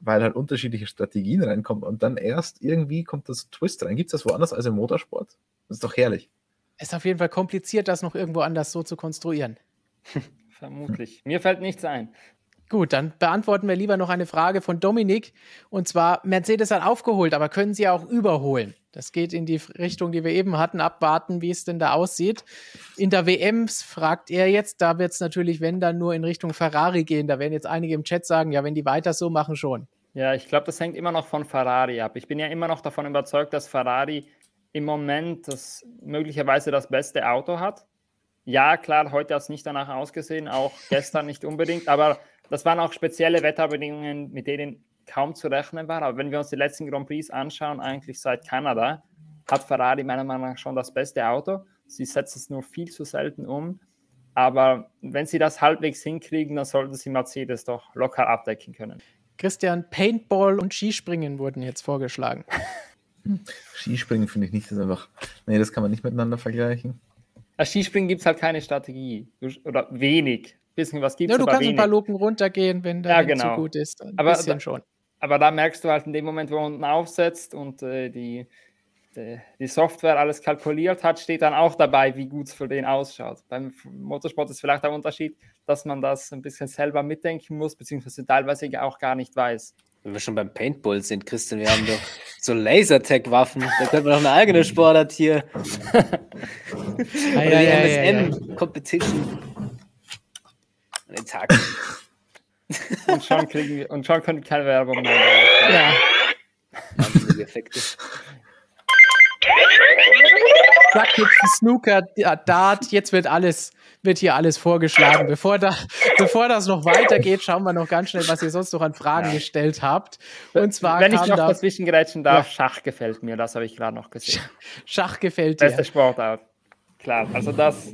weil halt unterschiedliche Strategien reinkommen und dann erst irgendwie kommt das Twist rein. Gibt es das woanders als im Motorsport? Das ist doch herrlich. Ist auf jeden Fall kompliziert, das noch irgendwo anders so zu konstruieren. Vermutlich. Mir fällt nichts ein. Gut, dann beantworten wir lieber noch eine Frage von Dominik. Und zwar, Mercedes hat aufgeholt, aber können sie auch überholen? Das geht in die Richtung, die wir eben hatten, abwarten, wie es denn da aussieht. In der WM fragt er jetzt, da wird es natürlich, wenn dann nur in Richtung Ferrari gehen. Da werden jetzt einige im Chat sagen, ja, wenn die weiter so machen, schon. Ja, ich glaube, das hängt immer noch von Ferrari ab. Ich bin ja immer noch davon überzeugt, dass Ferrari im Moment das möglicherweise das beste Auto hat. Ja, klar, heute hat es nicht danach ausgesehen, auch gestern nicht unbedingt, aber das waren auch spezielle Wetterbedingungen, mit denen kaum zu rechnen war. Aber wenn wir uns die letzten Grand Prix anschauen, eigentlich seit Kanada, hat Ferrari meiner Meinung nach schon das beste Auto. Sie setzt es nur viel zu selten um. Aber wenn sie das halbwegs hinkriegen, dann sollten sie Mercedes doch locker abdecken können. Christian, Paintball und Skispringen wurden jetzt vorgeschlagen. Skispringen finde ich nicht, das ist einfach. Nee, das kann man nicht miteinander vergleichen. Als Skispringen gibt es halt keine Strategie. Oder wenig. Bisschen was gibt es, Ja, du kannst ein wenig. paar Luken runtergehen, wenn der Ja, genau. zu gut ist. Ein Aber bisschen da- schon. Aber da merkst du halt in dem Moment, wo man unten aufsetzt und äh, die, die, die Software alles kalkuliert hat, steht dann auch dabei, wie gut es für den ausschaut. Beim Motorsport ist vielleicht der Unterschied, dass man das ein bisschen selber mitdenken muss, beziehungsweise teilweise auch gar nicht weiß. Wenn wir schon beim Paintball sind, Christian, wir haben doch so Lasertag-Waffen. Da könnten wir noch eine eigene Sportart hier. Ei, ei, ei. MSM-Competition. An den Tag. und, schon kriegen wir, und schon können wir keine Werbung mehr. Ja. Wahnsinnige Effekte. Ein Snooker, ja, Dart, jetzt wird alles, wird hier alles vorgeschlagen. Bevor, da, bevor das noch weitergeht, schauen wir noch ganz schnell, was ihr sonst noch an Fragen Ja. gestellt habt. Und zwar Wenn ich noch da, dazwischen gerätschen darf, Schach gefällt mir, das habe ich gerade noch gesehen. Schach gefällt dir. Beste Sportart. Klar, also das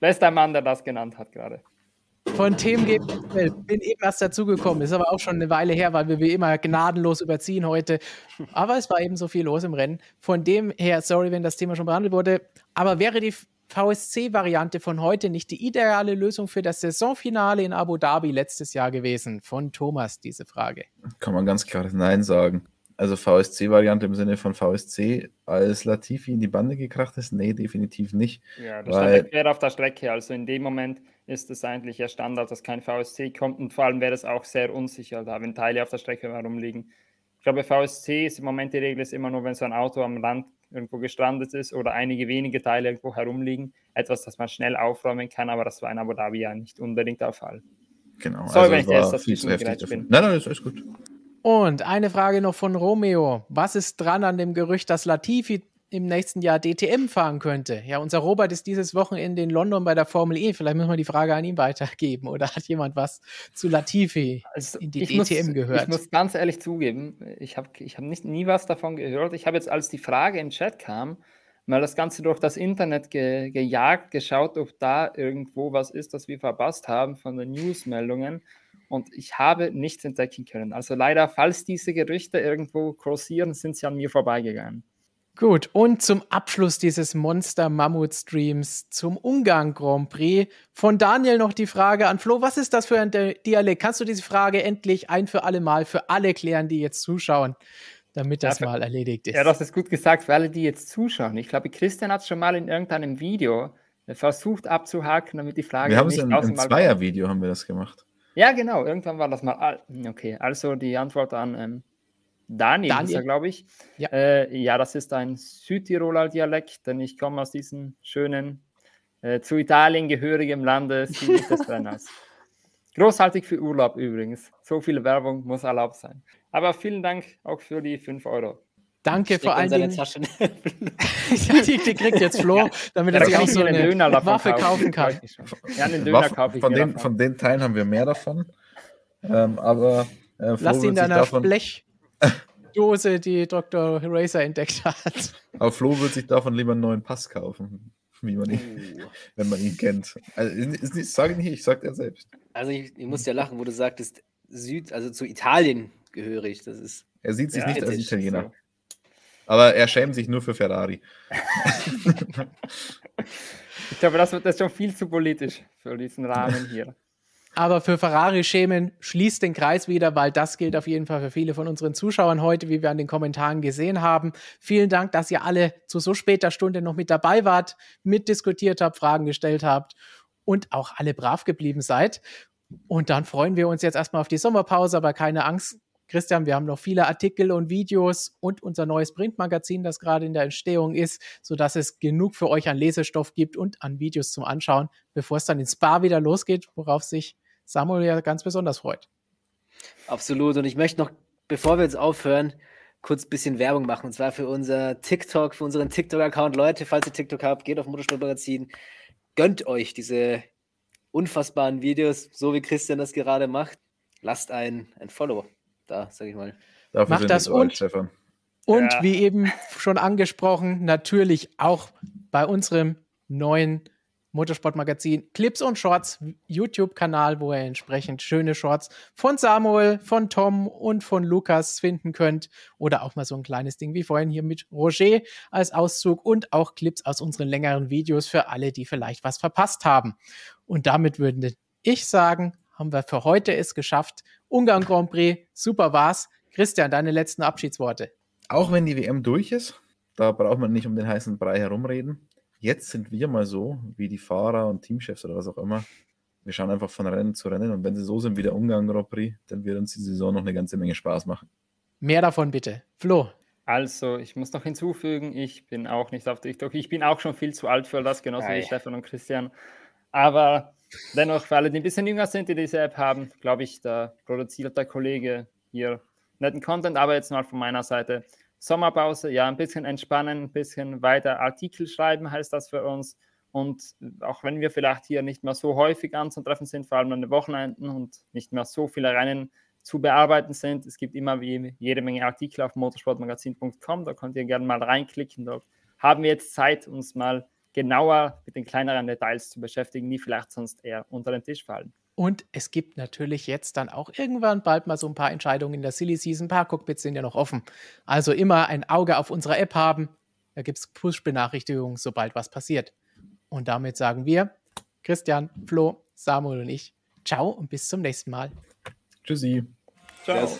bester Mann, der das genannt hat gerade. Von Themen bin eben erst dazugekommen, ist aber auch schon eine Weile her, weil wir wie immer gnadenlos überziehen heute. Aber es war eben so viel los im Rennen. Von dem her, sorry, wenn das Thema schon behandelt wurde, aber wäre die VSC-Variante von heute nicht die ideale Lösung für das Saisonfinale in Abu Dhabi letztes Jahr gewesen? Von Thomas diese Frage. Kann man ganz klares Nein sagen. Also VSC-Variante im Sinne von VSC, als Latifi in die Bande gekracht ist? Nee, definitiv nicht. Ja, da Weil- stand er quer auf der Strecke. Also in dem Moment ist es eigentlich ja Standard, dass kein VSC kommt und vor allem wäre es auch sehr unsicher, da wenn Teile auf der Strecke herumliegen. Ich glaube, VSC ist im Moment die Regel ist immer nur, wenn so ein Auto am Rand irgendwo gestrandet ist oder einige wenige Teile irgendwo herumliegen. Etwas, das man schnell aufräumen kann, aber das war in Abu Dhabi ja nicht unbedingt der Fall. Genau. Sorry, wenn es ich heftig gerätscht dafür. bin. Nein, nein, das ist gut. Und eine Frage noch von Romeo. Was ist dran an dem Gerücht, dass Latifi im nächsten Jahr DTM fahren könnte? Ja, unser Robert ist dieses Wochenende in London bei der Formel E. Vielleicht müssen wir die Frage an ihn weitergeben. Oder hat jemand was zu Latifi Also in die DTM muss, gehört? Ich muss ganz ehrlich zugeben, ich habe ich hab nicht, nie was davon gehört. Ich habe jetzt, als die Frage im Chat kam, mal das Ganze durch das Internet ge, gejagt, geschaut, ob da irgendwo was ist, das wir verpasst haben von den Newsmeldungen. Und ich habe nichts entdecken können. Also leider, falls diese Gerüchte irgendwo kursieren, sind sie an mir vorbeigegangen. Gut, und zum Abschluss dieses Monster-Mammut-Streams zum Ungarn Grand Prix von Daniel noch die Frage an Flo. Was ist das für ein Di- Dialekt? Kannst du diese Frage endlich ein für alle Mal für alle klären, die jetzt zuschauen, damit das Ja, mal erledigt ist? Ja, das ist gut gesagt für alle, die jetzt zuschauen. Ich glaube, Christian hat es schon mal in irgendeinem Video äh, versucht abzuhaken, damit die Frage Wir haben es nicht im, aus im dem Mal- Zweier-Video haben wir das gemacht. Ja, genau, irgendwann war das mal. Okay, also die Antwort an ähm, Daniel, ist Daniel. er, glaube ich. Ja. Äh, ja, das ist ein Südtiroler Dialekt, denn ich komme aus diesem schönen, äh, zu Italien gehörigen Lande südlich des Brenners. Großartig für Urlaub übrigens. So viel Werbung muss erlaubt sein. Aber vielen Dank auch für die 5 Euro. Danke Steckt vor allen seine Dingen. Ja, die, die kriegt jetzt Flo, damit Ja, er da sich auch so eine Döner davon Waffe kaufen kann. Ja, einen Döner Waffen- kaufe ich von, den, davon. von den Teilen haben wir mehr davon. Ähm, aber äh, Flo Lass ihn in sich einer davon, Blechdose, die Dr. Racer entdeckt hat. aber Flo wird sich davon lieber einen neuen Pass kaufen, wie man ihn, Uh. wenn man ihn kennt. Also, nicht, sage ich nicht, ich sage er selbst. Also ich, ich muss ja lachen, wo du sagtest, Süd, also zu Italien gehörig. Das ist Er sieht sich Ja, nicht als Italiener. so. Aber er schämt sich nur für Ferrari. Ich glaube, das, wird- das ist schon viel zu politisch für diesen Rahmen hier. Aber für Ferrari-Schemen schließt den Kreis wieder, weil das gilt auf jeden Fall für viele von unseren Zuschauern heute, wie wir an den Kommentaren gesehen haben. Vielen Dank, dass ihr alle zu so später Stunde noch mit dabei wart, mitdiskutiert habt, Fragen gestellt habt und auch alle brav geblieben seid. Und dann freuen wir uns jetzt erstmal auf die Sommerpause, aber keine Angst. Christian, wir haben noch viele Artikel und Videos und unser neues Printmagazin, das gerade in der Entstehung ist, sodass es genug für euch an Lesestoff gibt und an Videos zum Anschauen, bevor es dann ins Spa wieder losgeht, worauf sich Samuel ja ganz besonders freut. absolut. Und ich möchte noch, bevor wir jetzt aufhören, kurz ein bisschen Werbung machen. Und zwar für unser TikTok, für unseren TikTok-Account. Leute, falls ihr TikTok habt, geht auf Motorsportmagazin. Gönnt euch diese unfassbaren Videos, so wie Christian das gerade macht. Lasst ein, ein Follow da, sag ich mal. Dafür Mach sind das und- Stefan. Und Ja. wie eben schon angesprochen, natürlich auch bei unserem neuen Motorsportmagazin Clips und Shorts YouTube-Kanal, wo ihr entsprechend schöne Shorts von Samuel, von Tom und von Lukas finden könnt. Oder auch mal so ein kleines Ding wie vorhin hier mit Roger als Auszug und auch Clips aus unseren längeren Videos für alle, die vielleicht was verpasst haben. Und damit würde ich sagen, haben wir für heute es geschafft. Ungarn Grand Prix, super war's. Christian, deine letzten Abschiedsworte. Auch wenn die WM durch ist, da braucht man nicht um den heißen Brei herumreden. Jetzt sind wir mal so, wie die Fahrer und Teamchefs oder was auch immer. Wir schauen einfach von Rennen zu Rennen und wenn sie so sind wie der Ungarn Grand Prix, dann wird uns die Saison noch eine ganze Menge Spaß machen. Mehr davon bitte. Flo. Also, ich muss noch hinzufügen, ich bin auch nicht auf TikTok. Ich bin auch schon viel zu alt für das, genauso Ei. wie Stefan und Christian. Aber dennoch für alle, die ein bisschen jünger sind, die diese App haben, glaube ich, da produziert der Kollege hier netten Content. Aber jetzt mal von meiner Seite Sommerpause, ja, ein bisschen entspannen, ein bisschen weiter Artikel schreiben heißt das für uns. Und auch wenn wir vielleicht hier nicht mehr so häufig anzutreffen sind, vor allem an den Wochenenden und nicht mehr so viele Rennen zu bearbeiten sind, es gibt immer wie jede Menge Artikel auf motorsportmagazin.com, da könnt ihr gerne mal reinklicken. Dort haben wir jetzt Zeit, uns mal genauer mit den kleineren Details zu beschäftigen, die vielleicht sonst eher unter den Tisch fallen. Und es gibt natürlich jetzt dann auch irgendwann bald mal so ein paar Entscheidungen in der Silly Season. Ein paar Cockpits sind ja noch offen. Also immer ein Auge auf unserer App haben. Da gibt es Push-Benachrichtigungen, sobald was passiert. Und damit sagen wir, Christian, Flo, Samuel und ich, ciao und bis zum nächsten Mal. Tschüssi. Ciao. Yes.